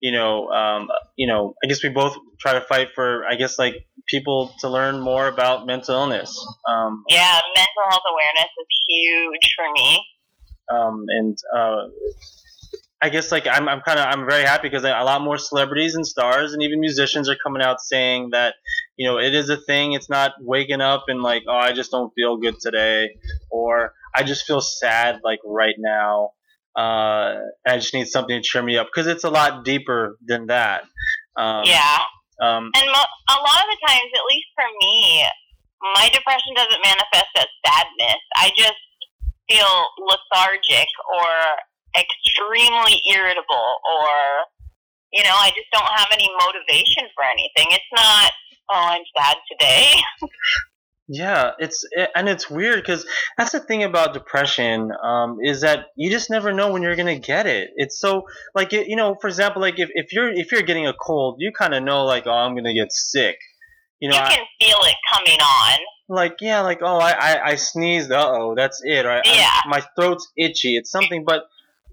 you know, um, you know. I guess we both try to fight for. I guess like people to learn more about mental illness. Um, Yeah, mental health awareness is huge for me. um, and uh, I guess like I'm, I'm kind of I'm very happy because a lot more celebrities and stars and even musicians are coming out saying that you know it is a thing. It's not waking up and like oh I just don't feel good today or I just feel sad like right now. Uh, I just need something to cheer me up because it's a lot deeper than that. Um, yeah. Um, And mo- a lot of the times, at least for me, my depression doesn't manifest as sadness. I just feel lethargic or extremely irritable or, you know, I just don't have any motivation for anything. It's not, oh, I'm sad today. Yeah, it's it, and it's weird because that's the thing about depression um, is that you just never know when you're gonna get it. It's so like it, you know, for example, like if, if you're if you're getting a cold, you kind of know like oh I'm gonna get sick. You know, you I, can feel it coming on. like yeah, like oh I I, I sneezed. Uh oh, that's it. Right? Yeah. my throat's itchy. It's something, but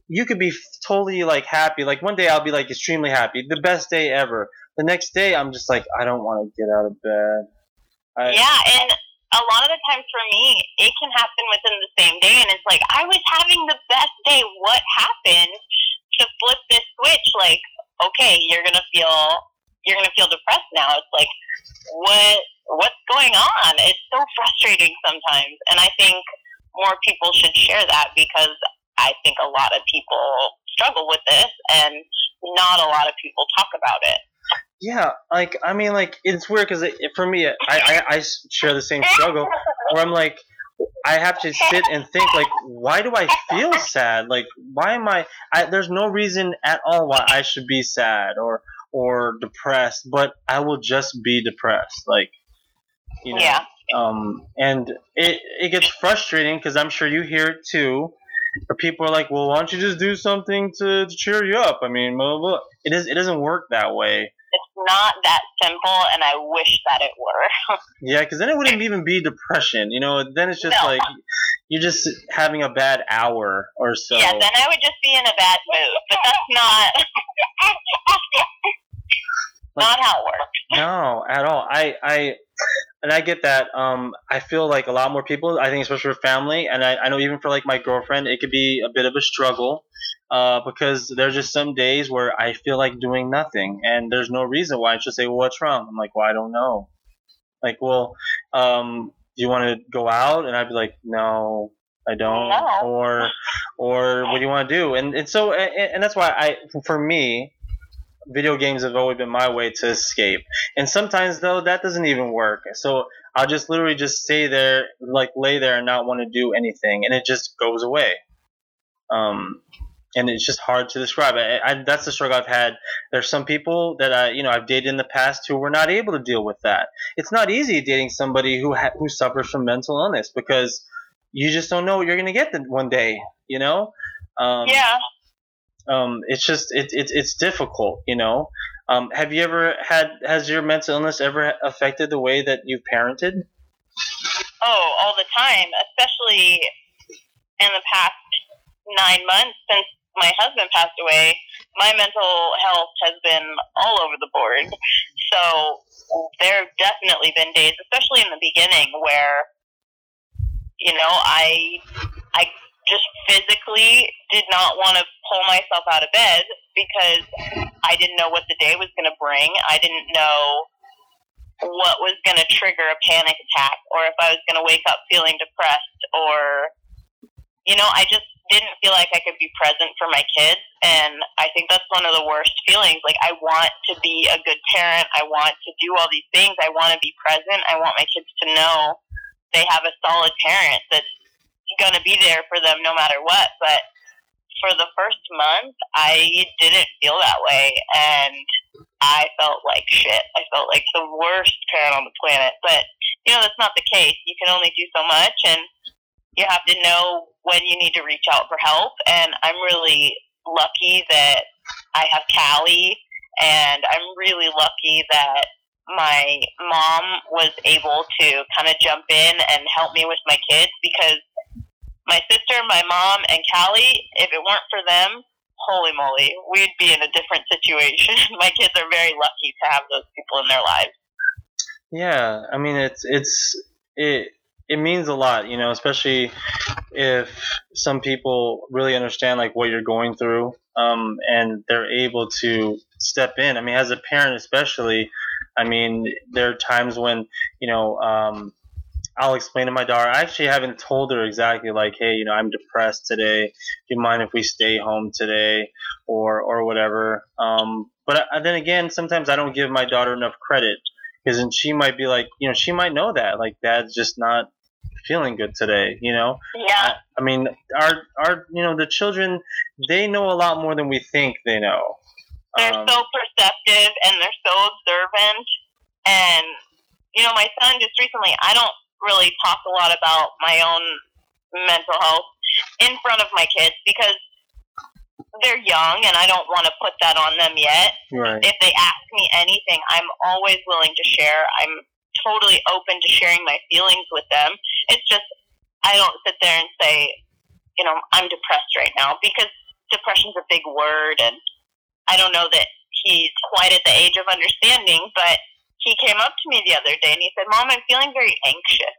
you could be totally like happy. Like one day I'll be like extremely happy, the best day ever. The next day I'm just like I don't want to get out of bed. I, Yeah, and a lot of the times for me, it can happen within the same day, and it's like I was having the best day. What happened to flip this switch? Like, okay, you're gonna feel you're gonna feel depressed now. It's like, what what's going on? It's so frustrating sometimes, and I think more people should share that because I think a lot of people struggle with this, and not a lot of people talk about it. Yeah, like I mean, like it's weird because it, for me, I, I I share the same struggle where I'm like, I have to sit and think like, why do I feel sad? Like, why am I? I there's no reason at all why I should be sad or or depressed, but I will just be depressed. Like, you know, Yeah. um, and it it gets frustrating because I'm sure you hear it too. People are like, well, why don't you just do something to, to cheer you up? I mean, blah, blah, blah. it is it doesn't work that way. It's not that simple, and I wish that it were. Yeah, because then it wouldn't even be depression. You know, then it's just No. like you're just having a bad hour or so. Yeah, then I would just be in a bad mood. But that's not not how it works. no, at all. I, I, and I get that. Um, I feel like a lot more people. I think especially for family, and I, I know even for like my girlfriend, it could be a bit of a struggle. Uh, because there's just some days where I feel like doing nothing, and there's no reason why. I should say, well, what's wrong? I'm like, well, I don't know. Like, well, um, do you want to go out? And I'd be like, no, I don't. No. Or, or what do you want to do? And and so and, and that's why I, for me, video games have always been my way to escape. And sometimes though that doesn't even work. So I'll just literally just stay there, like lay there and not want to do anything, and it just goes away. Um, and it's just hard to describe. I, I, that's the struggle I've had. There's some people that I, you know, I've dated in the past who were not able to deal with that. It's not easy dating somebody who ha- who suffers from mental illness because you just don't know what you're gonna get the, one day. You know. Um, Yeah. Um, it's just it, it, it's difficult, you know. Um, have you ever had has your mental illness ever affected the way that you've parented? Oh, all the time, especially in the past nine months since my husband passed away. My mental health has been all over the board. So there have definitely been days, especially in the beginning, where you know I I just physically did not want to pull myself out of bed because I didn't know what the day was going to bring. I didn't know what was going to trigger a panic attack or if I was going to wake up feeling depressed or you know, I just didn't feel like I could be present for my kids and I think that's one of the worst feelings. Like I want to be a good parent. I want to do all these things. I want to be present. I want my kids to know they have a solid parent that's going to be there for them no matter what. But for the first month, I didn't feel that way and I felt like shit. I felt like the worst parent on the planet. But, you know, that's not the case. You can only do so much, and you have to know when you need to reach out for help. And I'm really lucky that I have Callie and I'm really lucky that my mom was able to kind of jump in and help me with my kids because my sister, my mom, and Callie, if it weren't for them, holy moly, we'd be in a different situation. my kids are very lucky to have those people in their lives. Yeah, I mean it's it's it it means a lot, you know, especially if some people really understand like what you're going through, um, and they're able to step in. I mean, as a parent, especially, I mean, there are times when you know um, I'll explain to my daughter. I actually haven't told her exactly like, hey, you know, I'm depressed today. Do you mind if we stay home today, or or whatever? Um, but then again, sometimes I don't give my daughter enough credit because then she might be like, you know, she might know that like dad's just not feeling good today, you know? Yeah. I, I mean, our our you know the children they know a lot more than we think they know. They're Um, so perceptive and they're so observant. And, you know, my son just recently, I don't really talk a lot about my own mental health in front of my kids because they're young and I don't want to put that on them yet. right. If they ask me anything, I'm always willing to share. I'm totally open to sharing my feelings with them. It's just, I don't sit there and say, you know, I'm depressed right now because depression's a big word and I don't know that he's quite at the age of understanding, but he came up to me the other day and he said, Mom, I'm feeling very anxious.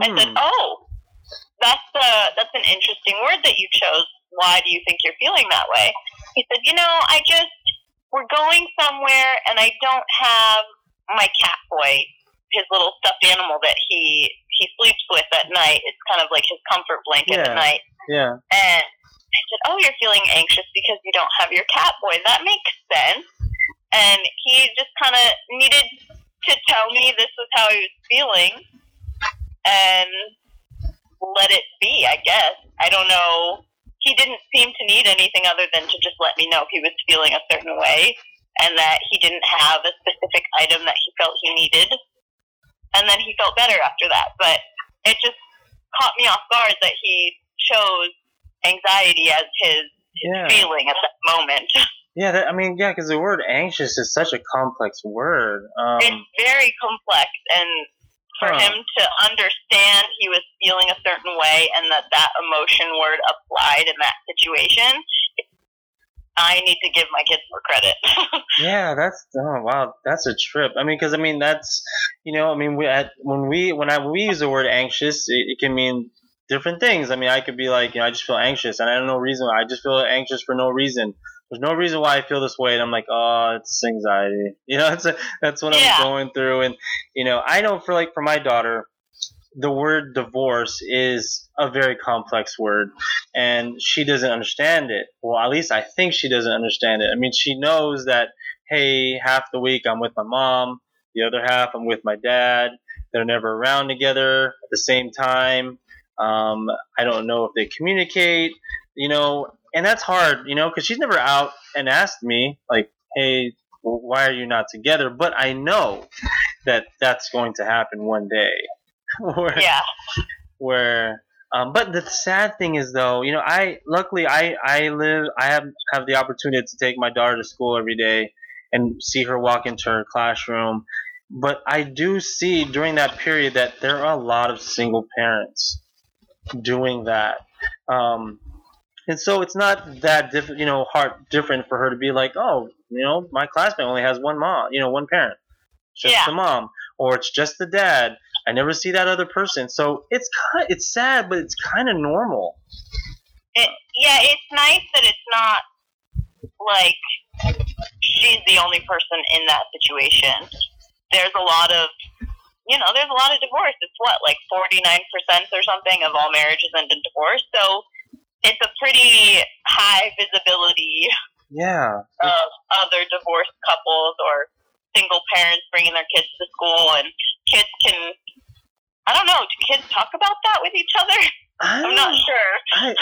I said, Hmm. "Oh, that's uh that's an interesting word that you chose. Why do you think you're feeling that way?" He said, "You know, I just we're going somewhere and I don't have my cat boy, his little stuffed animal that he he sleeps with at night. It's kind of like his comfort blanket Yeah. at night." Yeah. And I said, "Oh, you're feeling anxious because you don't have your cat boy. That makes sense." And he just kind of needed to tell me this was how he was feeling, and let it be. I guess I don't know. He didn't seem to need anything other than to just let me know he was feeling a certain way, and that he didn't have a specific item that he felt he needed, and then he felt better after that. But it just caught me off guard that he chose anxiety as his, his Yeah. feeling at that moment. Yeah. That, I mean, yeah, because the word anxious is such a complex word. Um, it's very complex, and for Huh. him to understand he was feeling a certain way and that that emotion word applied in that situation, I need to give my kids more credit. Yeah, that's oh wow, that's a trip. I mean, because I mean that's you know, I mean we at when we when I when we use the word anxious, it, it can mean different things. I mean, I could be like, you know, I just feel anxious, and I don't know reason. Why I just feel anxious for no reason. There's no reason why I feel this way, and I'm like, oh, it's anxiety. You know, that's a, that's what Yeah. I'm going through, and you know, I know for like for my daughter, the word divorce is a very complex word and she doesn't understand it. Well, at least I think she doesn't understand it. I mean, she knows that, hey, half the week I'm with my mom, the other half I'm with my dad. They're never around together at the same time. Um, I don't know if they communicate, you know, and that's hard, you know, because she's never out and asked me, like, hey, why are you not together? But I know that that's going to happen one day. Where- yeah. where um, but the sad thing is though you know i luckily i i live i have have the opportunity to take my daughter to school every day and see her walk into her classroom but i do see during that period that there are a lot of single parents doing that um, and so it's not that different you know hard different for her to be like oh you know my classmate only has one mom you know one parent It's just Yeah. the mom or it's just the dad I never see that other person. So it's kind it's sad, but it's kind of normal. It, yeah, it's nice that it's not like she's the only person in that situation. There's a lot of, you know, there's a lot of divorce. It's what, like 49% or something of all marriages end in divorce. So it's a pretty high visibility Yeah. of other divorced couples or single parents bringing their kids to school and kids can I don't know, do kids talk about that with each other? I I'm not sure. I,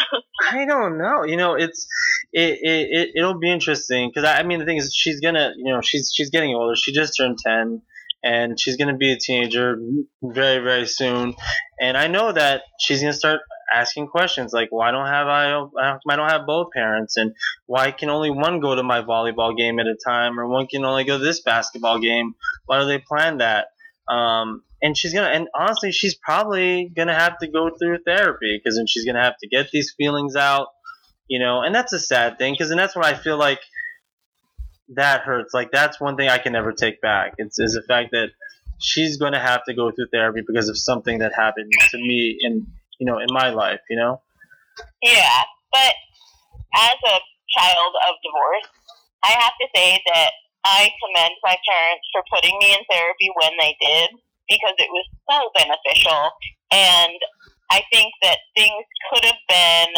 I don't know. You know, it's it it, it it'll be interesting because I, I mean the thing is she's gonna you know she's she's getting older. She just turned ten, and she's gonna be a teenager very very soon. And I know that she's gonna start asking questions like why don't have I I don't have both parents? And why can only one go to my volleyball game at a time or one can only go to this basketball game? Why do they plan that? Um, and she's gonna and honestly she's probably gonna have to go through therapy because then she's gonna have to get these feelings out you know? And that's a sad thing because then that's what i feel like that hurts. Like that's one thing i can never take back it's is the fact that she's gonna have to go through therapy because of something that happened to me in you know in my life you know yeah but as a child of divorce i have to say that i commend my parents for putting me in therapy when they did because it was so beneficial. And I think that things could have been,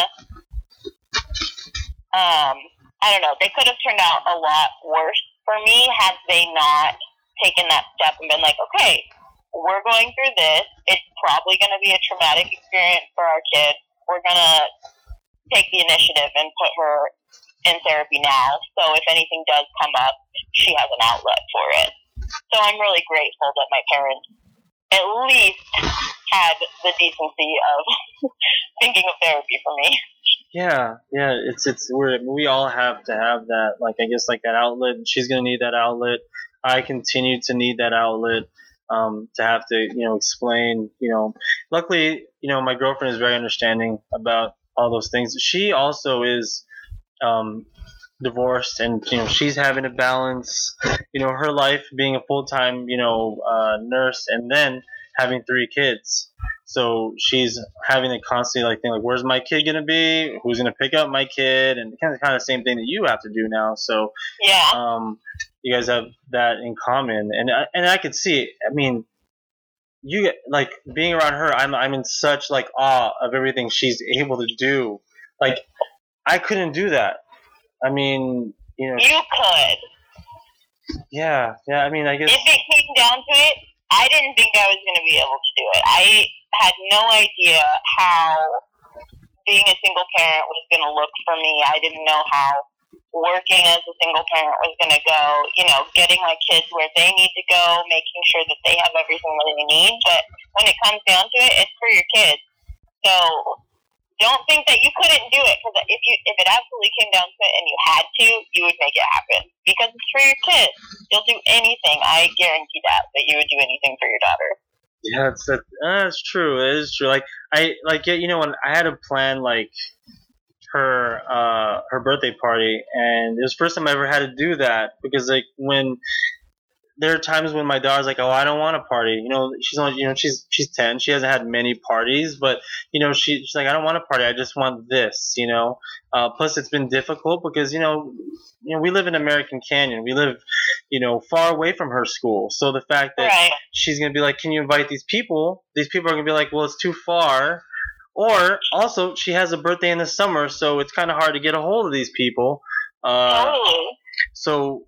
um, I don't know, they could have turned out a lot worse for me had they not taken that step and been like, okay, we're going through this. It's probably going to be a traumatic experience for our kid. We're going to take the initiative and put her in therapy now. So if anything does come up, she has an outlet for it. So I'm really grateful that my parents at least had the decency of thinking of therapy for me. Yeah, yeah, it's it's we we all have to have that. Like I guess like that outlet. She's gonna need that outlet. I continue to need that outlet. Um, to have to you know explain. You know, luckily you know my girlfriend is very understanding about all those things. She also is. Um, divorced and you know she's having to balance you know her life being a full-time you know uh, nurse and then having three kids so she's having to constantly like think like where's my kid gonna be who's gonna pick up my kid and kind of kind of same thing that you have to do now so yeah um you guys have that in common and I, and I could see it. I mean you like being around her I'm I'm in such like awe of everything she's able to do like I couldn't do that I mean, you know. You could. Yeah, yeah. I mean, I guess. If it came down to it, I didn't think I was going to be able to do it. I had no idea how being a single parent was going to look for me. I didn't know how working as a single parent was going to go. You know, getting my kids where they need to go, making sure that they have everything that they need. But when it comes down to it, it's for your kids. So don't think that you couldn't do it because if you if it absolutely came down to it and you had to, you would make it happen because it's for your kids. You'll do anything. I guarantee that that you would do anything for your daughter. Yeah, that's that. That's true. It is true. Like I like you know when I had a plan like her uh her birthday party and it was the first time I ever had to do that because like when there are times when my daughter's like, "Oh, I don't want a party." You know, she's only, you know, she's she's ten. She hasn't had many parties, but you know, she, she's like, "I don't want a party. I just want this." You know. Uh, plus, it's been difficult because you know, you know, we live in American Canyon. We live, you know, far away from her school. So the fact that right. she's gonna be like, "Can you invite these people?" These people are gonna be like, "Well, it's too far." Or also, she has a birthday in the summer, so it's kind of hard to get a hold of these people. Uh, oh. So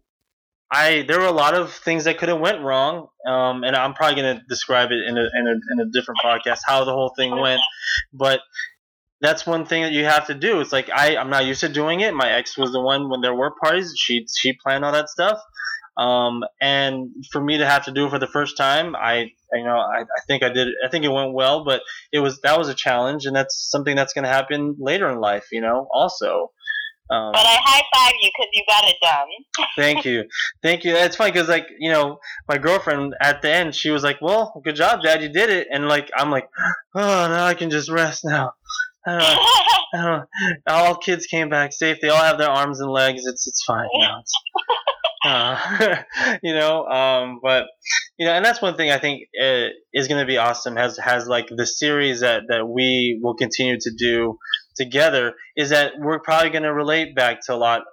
I there were a lot of things that could have went wrong, um, and I'm probably going to describe it in a, in a in a different podcast how the whole thing went. But that's one thing that you have to do. It's like I I'm not used to doing it. My ex was the one when there were parties. She she planned all that stuff. Um, and for me to have to do it for the first time, I you know I, I think I did I think it went well, but it was that was a challenge, and that's something that's going to happen later in life. You know, also. Um, but I high five you because you got it done. thank you, thank you. It's funny because like you know my girlfriend at the end she was like, "Well, good job, Dad, you did it," and like I'm like, "Oh, now I can just rest now." I don't know. I don't. All kids came back safe. They all have their arms and legs. It's it's fine now. It's, uh, you know, um, but you know, and that's one thing I think uh, is going to be awesome. Has has like the series that that we will continue to do together is that we're probably going to relate back to a lot,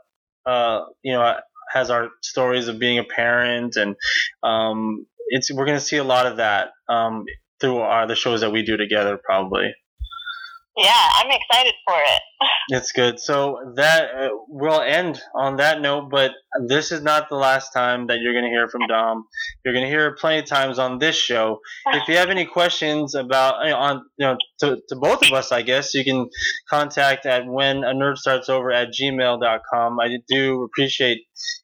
uh, you know, has our stories of being a parent, and um, it's we're going to see a lot of that um, through our, the shows that we do together, probably. Yeah, I'm excited for it. It's good. So that uh, will end on that note, but this is not the last time that you're going to hear from Dom. You're going to hear plenty of times on this show. If you have any questions about you know, on you know to, to both of us, I guess you can contact at when a nerd starts over at gmail.com. I do appreciate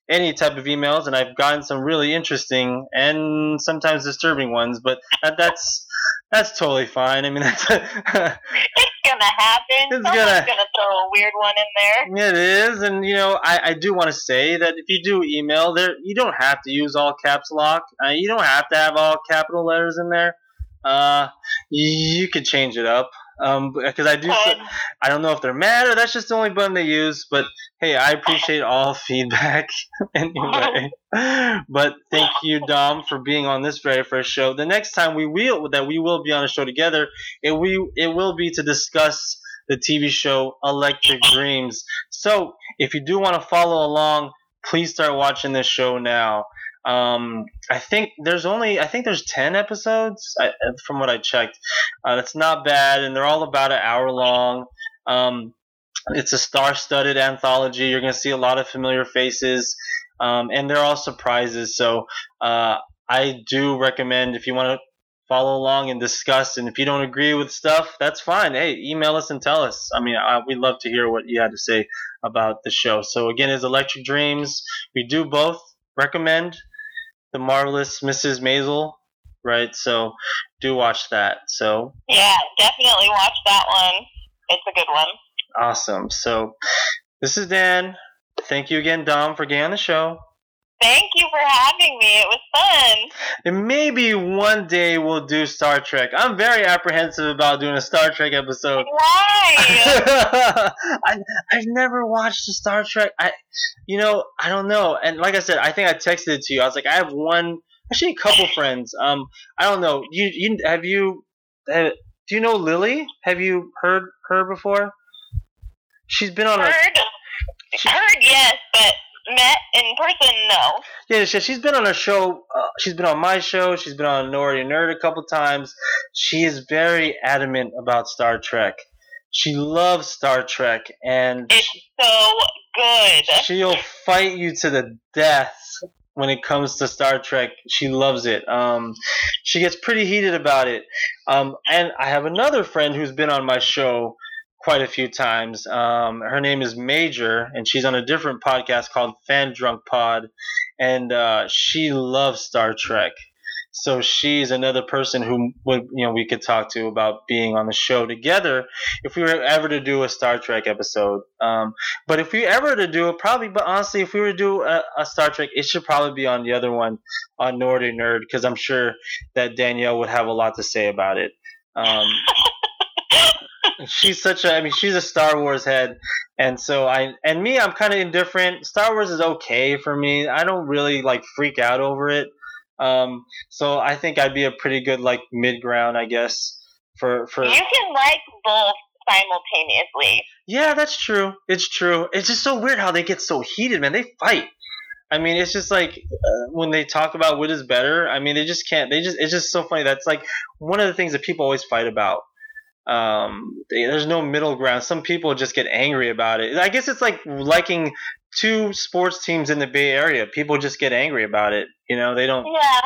any type of emails, and I've gotten some really interesting and sometimes disturbing ones, but that, that's that's totally fine. I mean, that's gonna happen. It's Someone's gonna- gonna throw a weird one in there. It is, and you know, I, I do want to say that if you do email, there you don't have to use all caps lock. Uh, you don't have to have all capital letters in there. Uh, you could change it up. Um, because I do, Could. I don't know if they're mad or that's just the only button they use. But hey, I appreciate all feedback anyway. but thank you, Dom, for being on this very first show. The next time we will that we will be on a show together, it we it will be to discuss the TV show Electric Dreams. So if you do want to follow along, please start watching this show now. Um, I think there's only I think there's ten episodes I, from what I checked. Uh, that's not bad, and they're all about an hour long. Um, it's a star-studded anthology. You're gonna see a lot of familiar faces, um, and they're all surprises. So uh, I do recommend if you want to follow along and discuss. And if you don't agree with stuff, that's fine. Hey, email us and tell us. I mean, I, we'd love to hear what you had to say about the show. So again, is Electric Dreams. We do both recommend the marvelous Mrs. Maisel, right? So do watch that. So Yeah, definitely watch that one. It's a good one. awesome. So this is Dan. Thank you again, Dom, for getting on the show. Thank you for having me. It was fun. And maybe one day we'll do Star Trek. I'm very apprehensive about doing a Star Trek episode. Why? I I've never watched a Star Trek. I, you know, I don't know. And like I said, I think I texted it to you. I was like, I have one, actually a couple friends. Um, I don't know. You you have you, uh, do you know Lily? Have you heard her before? She's been on a heard, heard, yes, but met in person, no. Yeah, she, she's been on a show. Uh, she's been on my show. She's been on Naughty Nerd a couple times. She is very adamant about Star Trek. She loves Star Trek, and It's so good. she'll fight you to the death when it comes to Star Trek. She loves it. Um, she gets pretty heated about it. Um, and I have another friend who's been on my show quite a few times. Um, her name is Major, and she's on a different podcast called Fan Drunk Pod, and uh, she loves Star Trek. So she's another person who would you know we could talk to about being on the show together if we were ever to do a Star Trek episode. Um, but if we ever to do it, probably. But honestly, if we were to do a, a Star Trek, it should probably be on the other one, on Nordy Nerd, because I'm sure that Danielle would have a lot to say about it. Um, she's such a, I mean, she's a Star Wars head, and so I and me, I'm kind of indifferent. Star Wars is okay for me. I don't really like freak out over it. Um, so I think I'd be a pretty good like mid ground, I guess. For for You can like both simultaneously. yeah, that's true. It's true. It's just so weird how they get so heated, man. They fight. I mean, it's just like uh, when they talk about what is better. I mean, they just can't. They just. It's just so funny. That's like one of the things that people always fight about. Um, there's no middle ground. Some people just get angry about it. I guess it's like liking two sports teams in the Bay Area. People just get angry about it. You know, they don't. Yeah.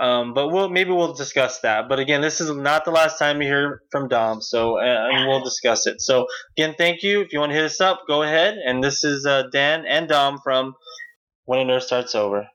Um, but we'll maybe we'll discuss that. But again, this is not the last time you hear from Dom, so uh, and we'll discuss it. So again, thank you. If you want to hit us up, go ahead. And this is uh, Dan and Dom from When a Nerd Starts Over.